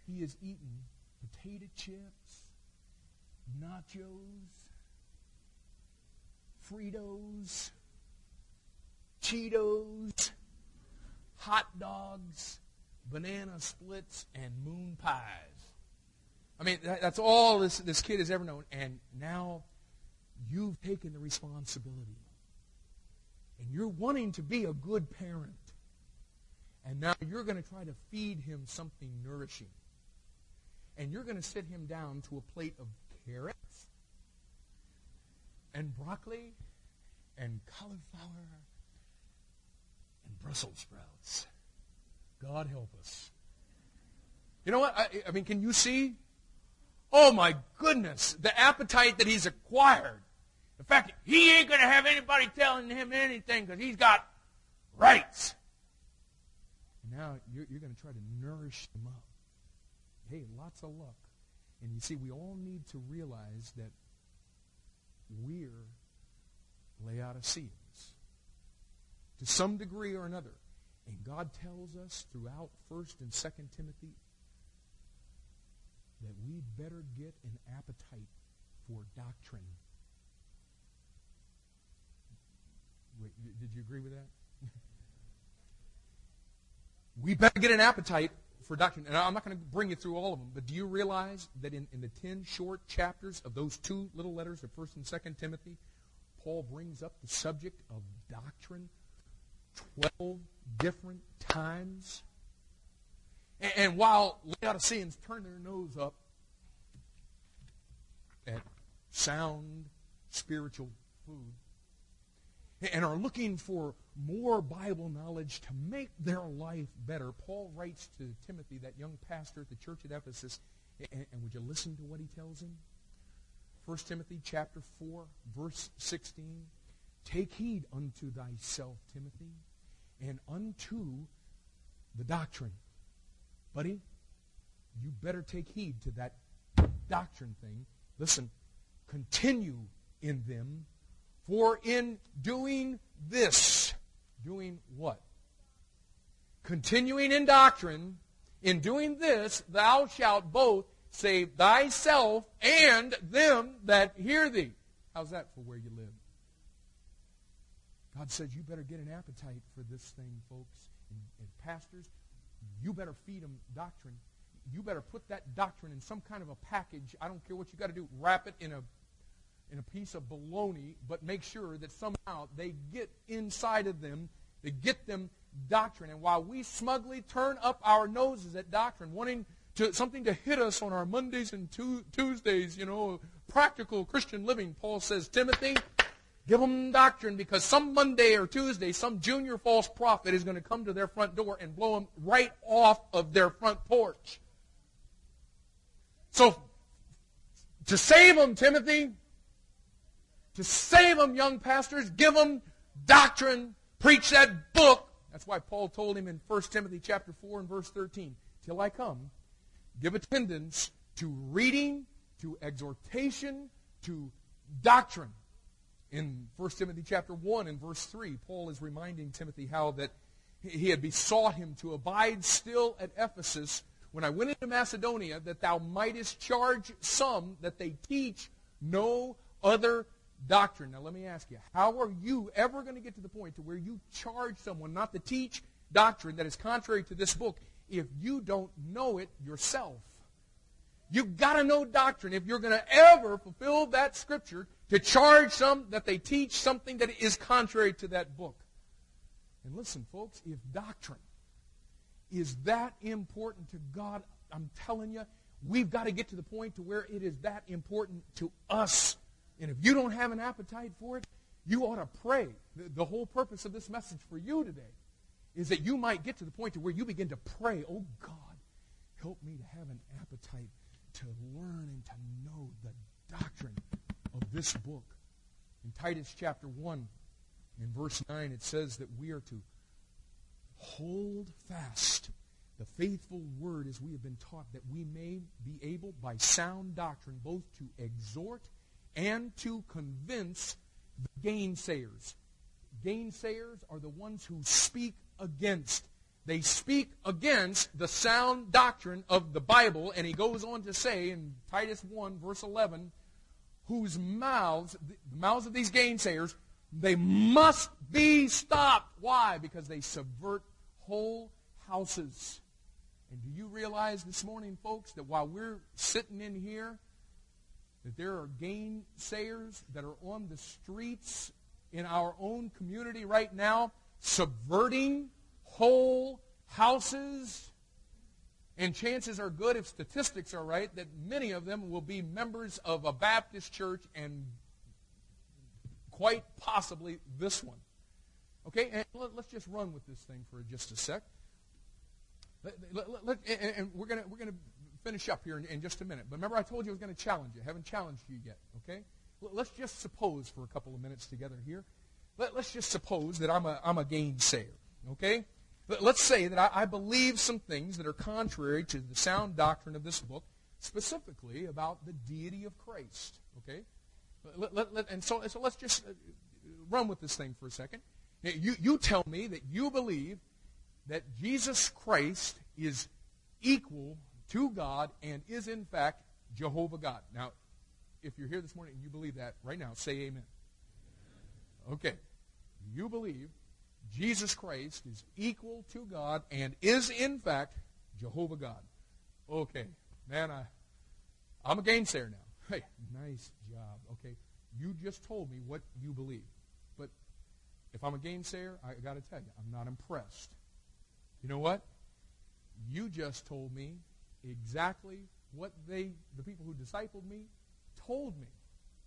he has eaten potato chips, nachos, Fritos, Cheetos, hot dogs, banana splits, and moon pies. I mean, that's all this, this kid has ever known. And now you've taken the responsibility. And you're wanting to be a good parent. And now you're going to try to feed him something nourishing. And you're going to sit him down to a plate of carrots and broccoli and cauliflower and Brussels sprouts. God help us. You know what? I, I mean, can you see Oh my goodness, the appetite that he's acquired. The fact he ain't going to have anybody telling him anything because he's got rights. Now you're, you're going to try to nourish him up. Hey, lots of luck. And you see, we all need to realize that we're Laodiceans to some degree or another. And God tells us throughout 1st and 2nd Timothy that we better get an appetite for doctrine. Wait, did you agree with that? we better get an appetite for doctrine. And I'm not going to bring you through all of them, but do you realize that in, in the 10 short chapters of those two little letters of 1st and 2nd Timothy, Paul brings up the subject of doctrine 12 different times? And, and while Laodiceans turn their nose up at sound spiritual food, and are looking for more Bible knowledge to make their life better, Paul writes to Timothy, that young pastor at the church at Ephesus, and, and would you listen to what he tells him? 1 Timothy chapter 4, verse 16. Take heed unto thyself, Timothy, and unto the doctrine. Buddy, you better take heed to that doctrine thing. Listen, continue in them, for in doing this, doing what? Continuing in doctrine, in doing this, thou shalt both save thyself and them that hear thee. How's that for where you live? God says you better get an appetite for this thing, folks. And, and pastors, you better feed them doctrine. You better put that doctrine in some kind of a package. I don't care what you got to do. Wrap it in a in a piece of baloney, but make sure that somehow they get inside of them, they get them doctrine. And while we smugly turn up our noses at doctrine, wanting to, something to hit us on our Mondays and tu- Tuesdays, you know, practical Christian living, Paul says, Timothy, Give them doctrine because some Monday or Tuesday, some junior false prophet is going to come to their front door and blow them right off of their front porch. So, to save them, Timothy, to save them, young pastors, give them doctrine, preach that book. That's why Paul told him in 1 Timothy chapter 4 and verse 13, till I come, give attendance to reading, to exhortation, to doctrine in 1 Timothy chapter 1 and verse 3, Paul is reminding Timothy how that he had besought him to abide still at Ephesus when I went into Macedonia, that thou mightest charge some that they teach no other doctrine. Now let me ask you, how are you ever going to get to the point to where you charge someone not to teach doctrine that is contrary to this book if you don't know it yourself? You've got to know doctrine if you're going to ever fulfill that scripture to charge some that they teach something that is contrary to that book. And listen, folks, if doctrine is that important to God, I'm telling you, we've got to get to the point to where it is that important to us. And if you don't have an appetite for it, you ought to pray. The, the whole purpose of this message for you today is that you might get to the point to where you begin to pray, oh God, help me to have an appetite to learn and to know the doctrine of this book. In Titus chapter 1, in verse 9, it says that we are to hold fast the faithful word as we have been taught, that we may be able, by sound doctrine, both to exhort and to convince the gainsayers. Gainsayers are the ones who speak against. They speak against the sound doctrine of the Bible, and he goes on to say in Titus 1, verse 11, whose mouths, the mouths of these gainsayers, they must be stopped. Why? Because they subvert whole houses. And do you realize this morning, folks, that while we're sitting in here, that there are gainsayers that are on the streets in our own community right now, subverting whole houses and chances are good, if statistics are right, that many of them will be members of a Baptist church and quite possibly this one. Okay, and let, us just run with this thing for just a sec. Let, let, let, and we're going we're gonna finish up here in, in, just a minute. But remember, I told you I was going to challenge you. I haven't challenged you yet, okay? Let's just suppose for a couple of minutes together here. Let, us just suppose that I'm a, I'm a gainsayer, okay? Let's say that I, I believe some things that are contrary to the sound doctrine of this book, specifically about the deity of Christ. Okay? Let, let, let, and so, so let's just uh, run with this thing for a second. You, you tell me that you believe that Jesus Christ is equal to God and is in fact Jehovah God. Now, if you're here this morning and you believe that, right now, say amen. Okay. You believe Jesus Christ is equal to God and is in fact Jehovah God. Okay, man, I, I'm a gainsayer now. Hey, nice job. Okay, you just told me what you believe. But if I'm a gainsayer, I got to tell you, I'm not impressed. You know what? You just told me exactly what they, the people who discipled me, told me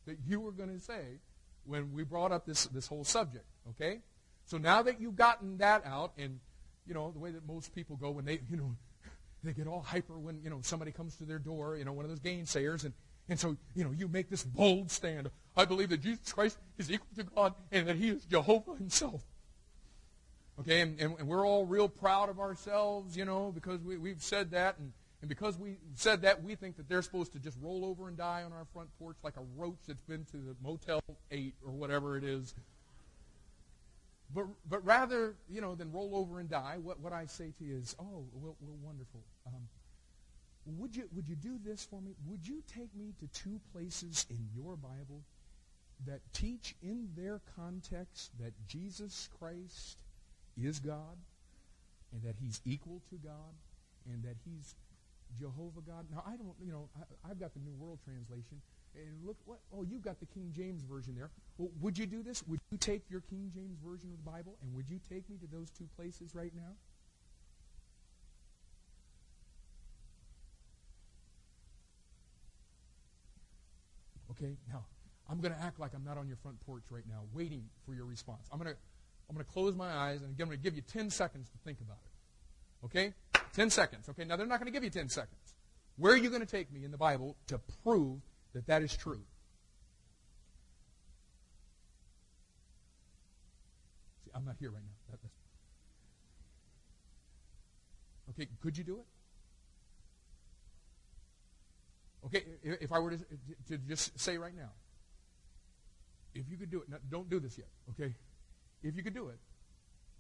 that you were going to say when we brought up this, this whole subject, okay? So now that you've gotten that out, and, you know, the way that most people go when they, you know, they get all hyper when, you know, somebody comes to their door, you know, one of those gainsayers, and, and so, you know, you make this bold stand. I believe that Jesus Christ is equal to God and that he is Jehovah himself. Okay, and, and, and we're all real proud of ourselves, you know, because we, we've said that, and, and because we said that, we think that they're supposed to just roll over and die on our front porch like a roach that's been to the Motel 8 or whatever it is. But, but rather, you know, than roll over and die, what, what I say to you is, oh, well, well wonderful. Um, would you, would you do this for me? Would you take me to two places in your Bible that teach in their context that Jesus Christ is God and that he's equal to God and that he's Jehovah God. Now, I don't, you know, I, have got the New World Translation. And look, what, oh, you've got the King James Version there. Well, would you do this? Would you take your King James Version of the Bible and would you take me to those two places right now? Okay, now, I'm going to act like I'm not on your front porch right now, waiting for your response. I'm going to, I'm going to close my eyes and again I'm going to give you 10 seconds to think about it. Okay? 10 seconds. Okay, now they're not going to give you 10 seconds. Where are you going to take me in the Bible to prove that that is true? See, I'm not here right now. That, okay, could you do it? Okay, if I were to, to just say right now, if you could do it, now, don't do this yet, okay? If you could do it,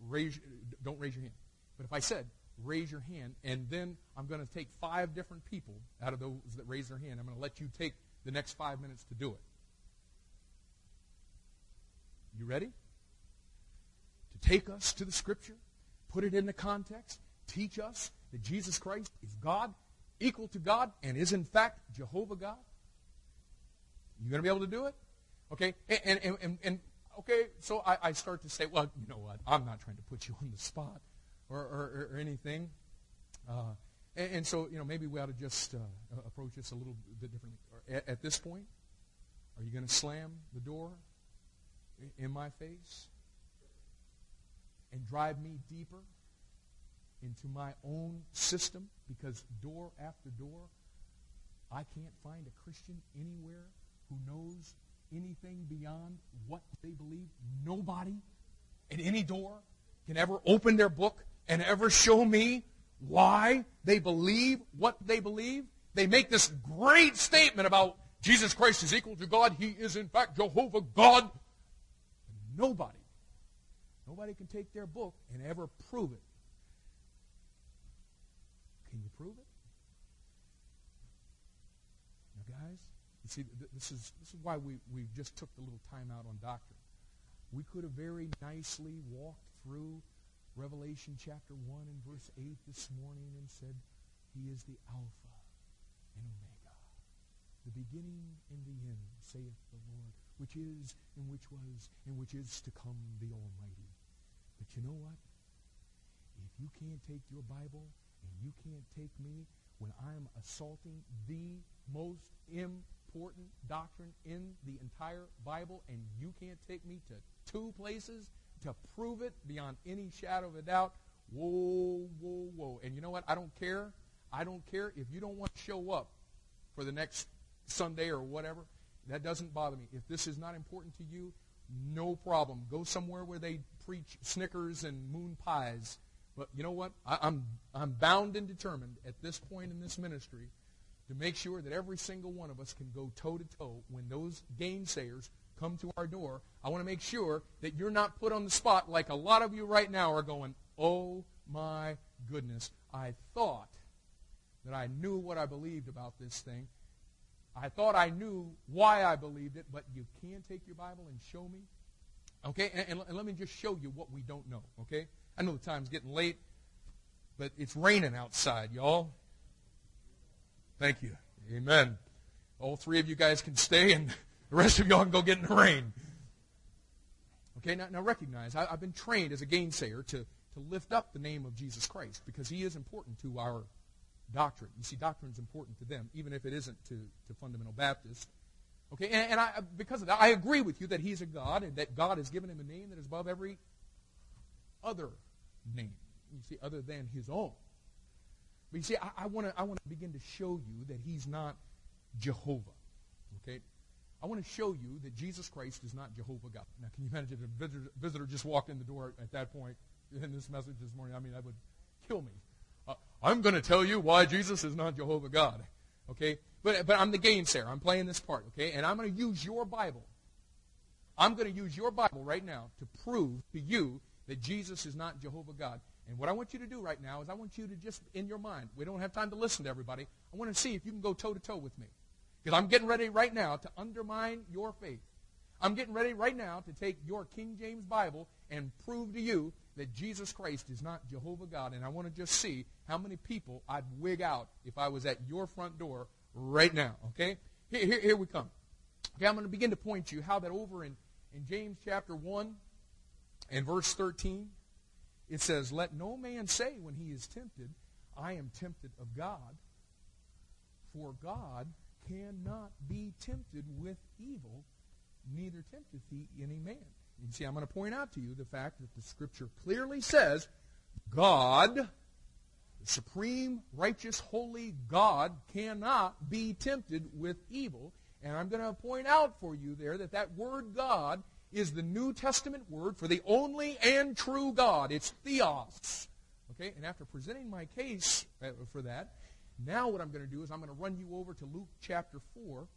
raise, don't raise your hand. But if I said, raise your hand, and then I'm going to take five different people out of those that raise their hand. I'm going to let you take the next five minutes to do it. You ready? To take us to the Scripture, put it in the context, teach us that Jesus Christ is God, equal to God, and is in fact Jehovah God? You going to be able to do it? Okay, and, and, and, and okay, so I, I start to say, well, you know what? I'm not trying to put you on the spot or, or, or anything. Uh, and, and, so, you know, maybe we ought to just uh, approach this a little bit differently. At, at this point, are you going to slam the door in my face and drive me deeper into my own system? Because door after door, I can't find a Christian anywhere who knows anything beyond what they believe. Nobody at any door can ever open their book and ever show me why they believe what they believe. They make this great statement about Jesus Christ is equal to God. He is, in fact, Jehovah God. Nobody, nobody can take their book and ever prove it. Can you prove it? Now, guys, you see, this is, this is why we, we just took the little time out on doctrine. We could have very nicely walked through Revelation chapter 1 and verse 8 this morning and said, He is the Alpha and Omega, the beginning and the end, saith the Lord, which is and which was and which is to come, the Almighty. But you know what? If you can't take your Bible and you can't take me when I'm assaulting the most important doctrine in the entire Bible and you can't take me to two places to prove it beyond any shadow of a doubt. Whoa, whoa, whoa. And you know what? I don't care. I don't care if you don't want to show up for the next Sunday or whatever. That doesn't bother me. If this is not important to you, no problem. Go somewhere where they preach Snickers and moon pies. But you know what? I, I'm, I'm bound and determined at this point in this ministry to make sure that every single one of us can go toe to toe when those gainsayers come to our door, I want to make sure that you're not put on the spot like a lot of you right now are going, oh my goodness, I thought that I knew what I believed about this thing. I thought I knew why I believed it, but you can take your Bible and show me. Okay, and, and, and let me just show you what we don't know, okay? I know the time's getting late, but it's raining outside, y'all. Thank you. Amen. All three of you guys can stay and the rest of y'all can go get in the rain. Okay, now, now recognize, I, have been trained as a gainsayer to, to lift up the name of Jesus Christ because he is important to our doctrine. You see, doctrine is important to them, even if it isn't to, to fundamental Baptists. Okay, and, and I, because of that, I agree with you that he's a God and that God has given him a name that is above every other name. You see, other than his own. But you see, I, I want to I want to begin to show you that he's not Jehovah. Okay, I want to show you that Jesus Christ is not Jehovah God. Now, can you imagine if a visitor, visitor just walked in the door at that point in this message this morning? I mean, that would kill me. Uh, I'm going to tell you why Jesus is not Jehovah God. Okay? But, but I'm the gainsayer. I'm playing this part. Okay? And I'm going to use your Bible. I'm going to use your Bible right now to prove to you that Jesus is not Jehovah God. And what I want you to do right now is I want you to just, in your mind, we don't have time to listen to everybody. I want to see if you can go toe to toe with me. Because I'm getting ready right now to undermine your faith. I'm getting ready right now to take your King James Bible and prove to you that Jesus Christ is not Jehovah God. And I want to just see how many people I'd wig out if I was at your front door right now. Okay? Here, here, here we come. Okay, I'm going to begin to point you how that over in, in James chapter 1 and verse 13, it says, Let no man say when he is tempted, I am tempted of God. For God cannot be tempted with evil, neither tempteth he any man. You see, I'm going to point out to you the fact that the Scripture clearly says God, the supreme, righteous, holy God, cannot be tempted with evil. And I'm going to point out for you there that that word God is the New Testament word for the only and true God. It's theos. Okay, and after presenting my case uh, for that, now what I'm going to do is I'm going to run you over to Luke chapter 4,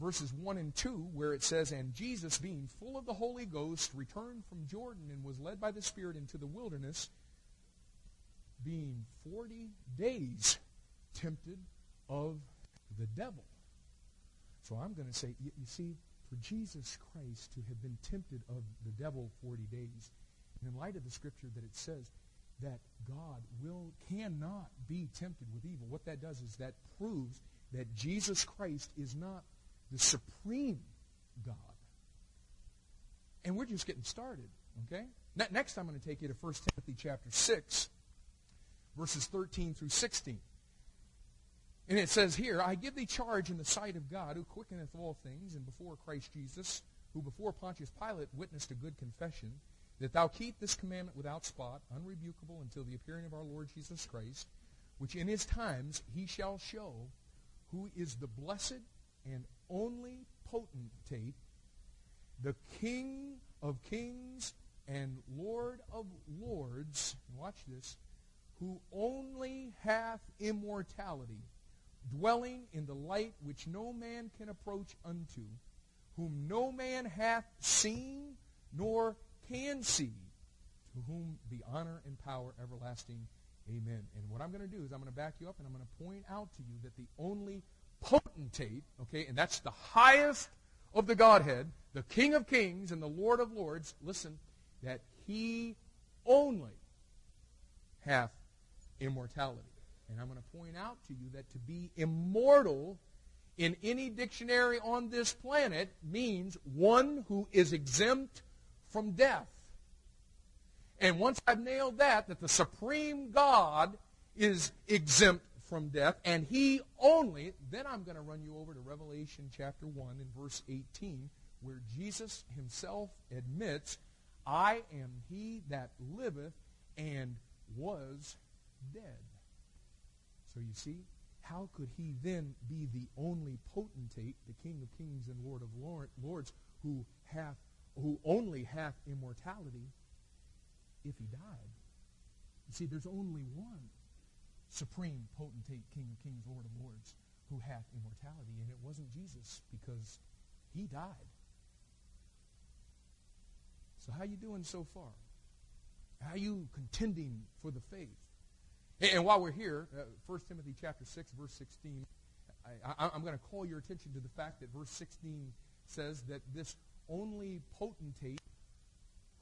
verses 1 and 2, where it says, And Jesus, being full of the Holy Ghost, returned from Jordan and was led by the Spirit into the wilderness, being 40 days tempted of the devil. So I'm going to say, you, you see, for Jesus Christ to have been tempted of the devil 40 days, in light of the scripture that it says that God will cannot be tempted with evil. What that does is that proves that Jesus Christ is not the supreme God. And we're just getting started, okay? Next I'm going to take you to 1 Timothy chapter 6, verses 13 through 16. And it says here, I give thee charge in the sight of God, who quickeneth all things, and before Christ Jesus, who before Pontius Pilate witnessed a good confession, that thou keep this commandment without spot, unrebukable, until the appearing of our Lord Jesus Christ, which in his times he shall show who is the blessed and only potentate, the King of kings and Lord of lords, watch this, who only hath immortality, dwelling in the light which no man can approach unto, whom no man hath seen nor can see, to whom be honor and power everlasting. Amen. And what I'm going to do is I'm going to back you up and I'm going to point out to you that the only potentate, okay, and that's the highest of the Godhead, the King of kings and the Lord of lords, listen, that he only hath immortality. And I'm going to point out to you that to be immortal in any dictionary on this planet means one who is exempt from death. And once I've nailed that, that the supreme God is exempt from death, and he only, then I'm going to run you over to Revelation chapter 1 and verse 18, where Jesus himself admits, I am he that liveth and was dead. So you see, how could he then be the only potentate, the King of kings and Lord of lords, who hath who only hath immortality if he died. You see, there's only one supreme potentate, King of kings, Lord of lords, who hath immortality, and it wasn't Jesus because he died. So how you doing so far? How you contending for the faith? And while we're here, uh, 1 Timothy chapter 6, verse 16, I, am going to call your attention to the fact that verse 16 says that this only potentate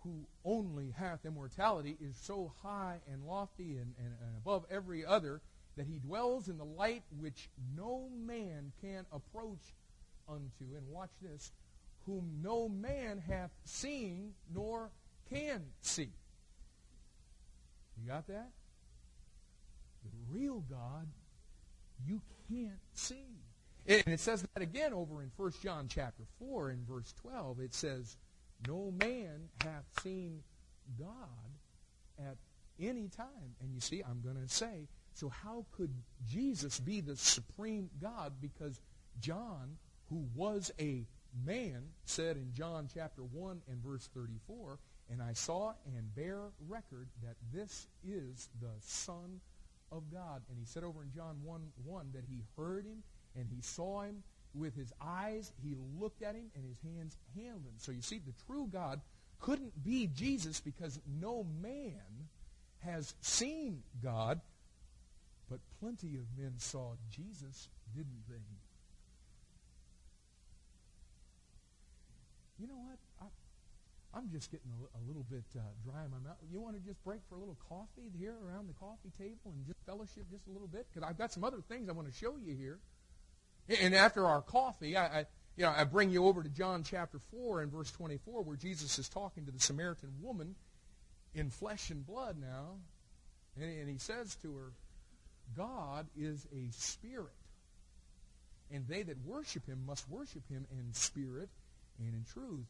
who only hath immortality is so high and lofty and, and, and, above every other that he dwells in the light which no man can approach unto. And watch this, whom no man hath seen nor can see. You got that? The real God you can't see. And it says that again over in 1 John chapter 4 in verse 12. It says, No man hath seen God at any time. And you see, I'm going to say, so how could Jesus be the supreme God? Because John, who was a man, said in John chapter 1 and verse 34, And I saw and bear record that this is the Son of God. And he said over in John 1 1 that he heard him and he saw him with his eyes, he looked at him, and his hands handled him. So you see, the true God couldn't be Jesus because no man has seen God, but plenty of men saw Jesus, didn't they? You know what? I, am just getting a, a little bit uh, dry in my mouth. You want to just break for a little coffee here around the coffee table and just fellowship just a little bit? Because I've got some other things I want to show you here. And after our coffee, I, I, you know, I bring you over to John chapter 4 and verse 24 where Jesus is talking to the Samaritan woman in flesh and blood now. And, and he says to her, God is a spirit. And they that worship him must worship him in spirit and in truth.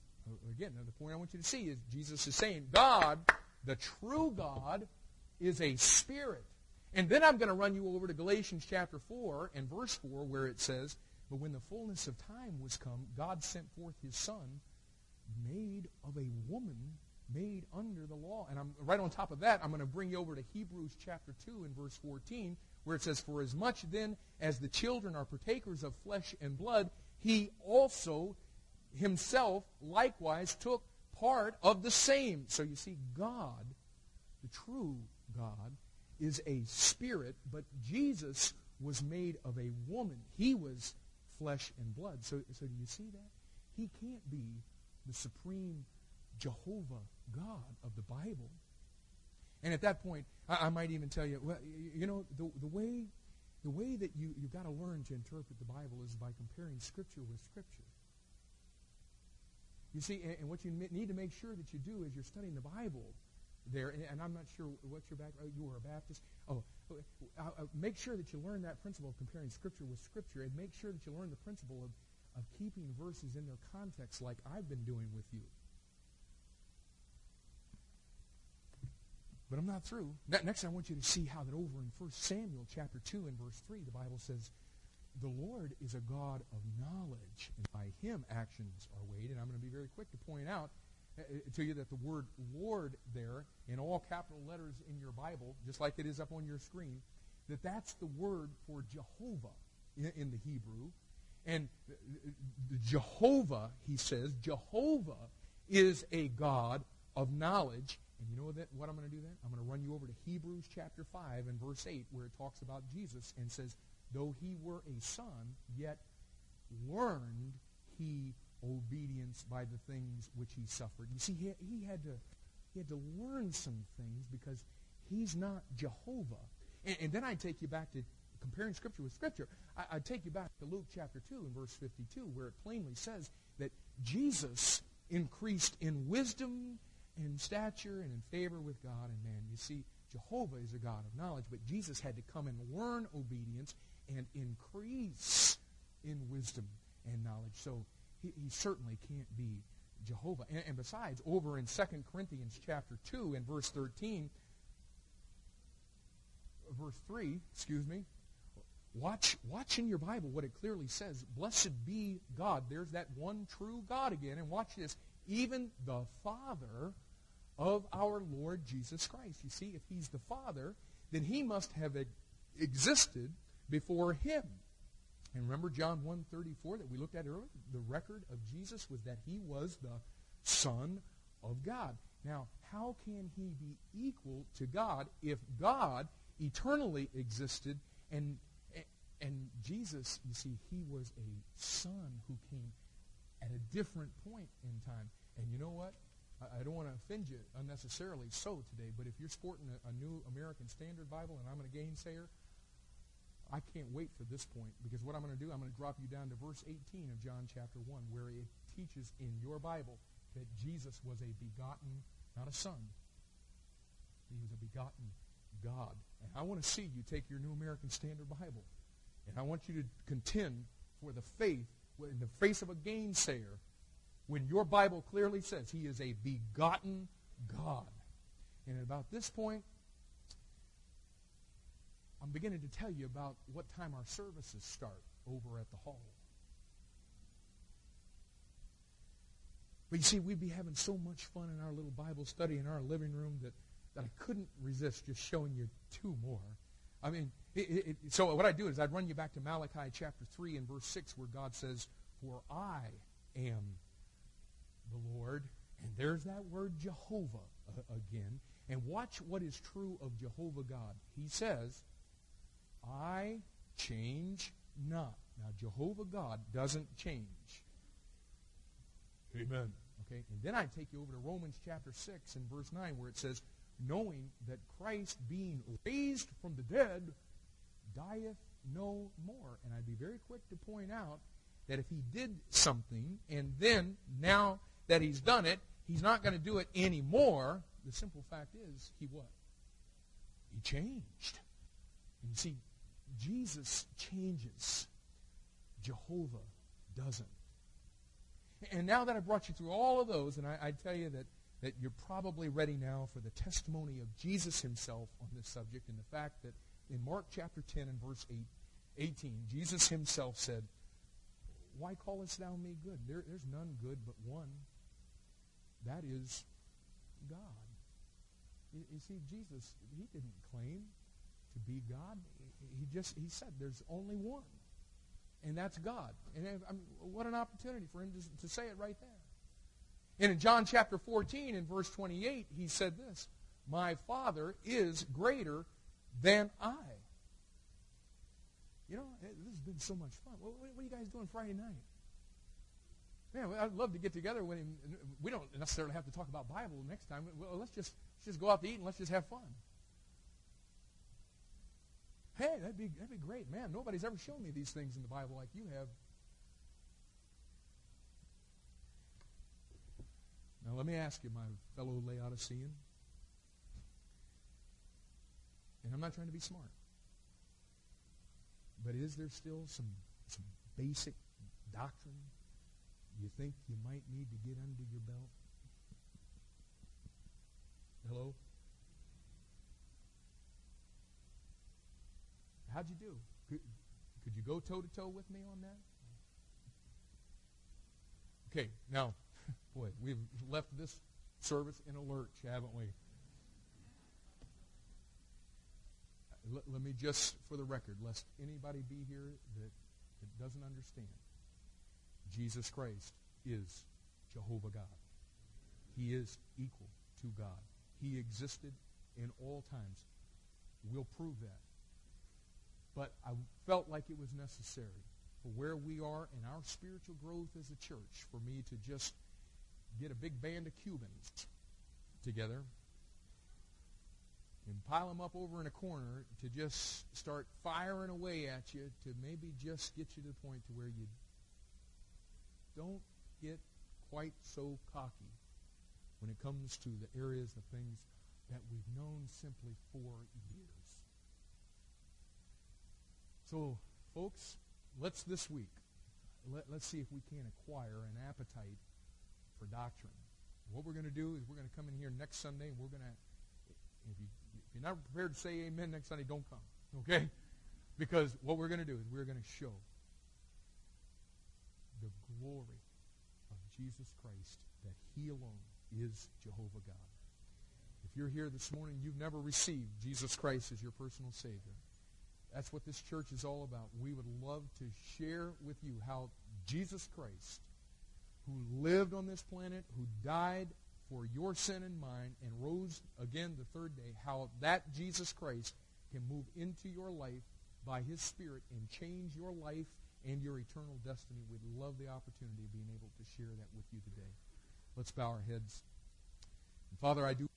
Again, the point I want you to see is Jesus is saying, God, the true God, is a spirit. And then I'm going to run you over to Galatians chapter 4 and verse 4 where it says, But when the fullness of time was come, God sent forth his Son, made of a woman, made under the law. And I'm right on top of that, I'm going to bring you over to Hebrews chapter 2 and verse 14 where it says, For as much then as the children are partakers of flesh and blood, he also himself likewise took part of the same. So you see, God, the true God, is a spirit, but Jesus was made of a woman. He was flesh and blood. So, so do you see that? He can't be the supreme Jehovah God of the Bible. And at that point, I, I might even tell you, well, you, know, the, the way the way that you, you've got to learn to interpret the Bible is by comparing Scripture with Scripture. You see, and, and what you need to make sure that you do is you're studying the Bible there, and, and I'm not sure what's your background. Oh, you were a Baptist. Oh, make sure that you learn that principle of comparing Scripture with Scripture, and make sure that you learn the principle of, of keeping verses in their context like I've been doing with you. But I'm not through. Next, I want you to see how that over in 1 Samuel chapter 2 and verse 3, the Bible says, the Lord is a God of knowledge, and by him actions are weighed. And I'm going to be very quick to point out uh, uh, to you that the word Lord there, in all capital letters in your Bible, just like it is up on your screen, that that's the word for Jehovah in, in the Hebrew. And Jehovah, he says, Jehovah is a God of knowledge. And you know that, what I'm going to do then? I'm going to run you over to Hebrews chapter 5 and verse 8 where it talks about Jesus and says, though he were a son, yet learned he obedience by the things which he suffered. You see, he, he, had to he had to learn some things because he's not Jehovah. And, and then I take you back to comparing Scripture with Scripture. I, I take you back to Luke chapter 2 and verse 52, where it plainly says that Jesus increased in wisdom and stature and in favor with God and man. You see, Jehovah is a God of knowledge, but Jesus had to come and learn obedience and increase in wisdom and knowledge. So he, he certainly can't be Jehovah. And, and, besides, over in 2 Corinthians chapter 2 and verse 13, verse 3, excuse me, watch, watch in your Bible what it clearly says. Blessed be God. There's that one true God again. And watch this. Even the Father of our Lord Jesus Christ. You see, if he's the Father, then he must have existed before him. And remember John 1.34 that we looked at earlier? The record of Jesus was that he was the Son of God. Now, how can he be equal to God if God eternally existed and and Jesus, you see, he was a son who came at a different point in time. And you know what? I, don't want to offend you unnecessarily so today, but if you're sporting a, a new American Standard Bible and I'm a gainsayer, I can't wait for this point because what I'm going to do, I'm going to drop you down to verse 18 of John chapter 1 where it teaches in your Bible that Jesus was a begotten, not a son. He was a begotten God. And I want to see you take your New American Standard Bible and I want you to contend for the faith in the face of a gainsayer when your Bible clearly says he is a begotten God. And at about this point, I'm beginning to tell you about what time our services start over at the hall. But you see, we'd be having so much fun in our little Bible study in our living room that, that I couldn't resist just showing you two more. I mean, it, it, so what I do is I'd run you back to Malachi chapter 3 and verse 6 where God says, For I am the Lord. And there's that word Jehovah again. And watch what is true of Jehovah God. He says, I change not. Now, Jehovah God doesn't change. Amen. Okay, and then I take you over to Romans chapter 6 and verse 9 where it says, knowing that Christ being raised from the dead dieth no more. And I'd be very quick to point out that if he did something and then now that he's done it, he's not going to do it anymore, the simple fact is he what? He changed. And you see, Jesus changes. Jehovah doesn't. And now that I've brought you through all of those, and I, I tell you that, that you're probably ready now for the testimony of Jesus himself on this subject and the fact that in Mark chapter 10 and verse 8, 18, Jesus himself said, Why callest thou me good? There, there's none good but one. That is God. You, you see, Jesus, he didn't claim to be God. He just, he said, there's only one and that's God. And I mean, what an opportunity for him to, to say it right there. And in John chapter 14, in verse 28, he said this My Father is greater than I. You know, eh, this has been so much fun. What, what, are you guys doing Friday night? Man, I'd love to get together with him. We don't necessarily have to talk about Bible next time. Well, let's just let's just go out to eat and let's just have fun. Hey, that'd be, that'd be great. Man, nobody's ever shown me these things in the Bible like you have. Now, let me ask you, my fellow Laodicean, and I'm not trying to be smart, but is there still some, some basic doctrine you think you might need to get under your belt? Hello? How'd you do? Could, could you go toe to toe with me on that? Okay, now, boy, we've left this service in a lurch, haven't we? Uh, let, let, me just, for the record, lest anybody be here that, that doesn't understand, Jesus Christ is Jehovah God. He is equal to God. He existed in all times. We'll prove that but I felt like it was necessary for where we are in our spiritual growth as a church for me to just get a big band of Cubans together and pile them up over in a corner to just start firing away at you to maybe just get you to the point to where you don't get quite so cocky when it comes to the areas of things that we've known simply for years. So, folks, let's this week, let, let's see if we can acquire an appetite for doctrine. What we're going to do is we're going to come in here next Sunday and we're going to, if, you, if you're not prepared to say amen next Sunday, don't come. Okay? Because what we're going to do is we're going to show the glory of Jesus Christ that he alone is Jehovah God. If you're here this morning, you've never received Jesus Christ as your personal Savior. That's what this church is all about. We would love to share with you how Jesus Christ, who lived on this planet, who died for your sin and mine, and rose again the third day, how that Jesus Christ can move into your life by his Spirit and change your life and your eternal destiny. We'd love the opportunity of being able to share that with you today. Let's bow our heads. Father, I do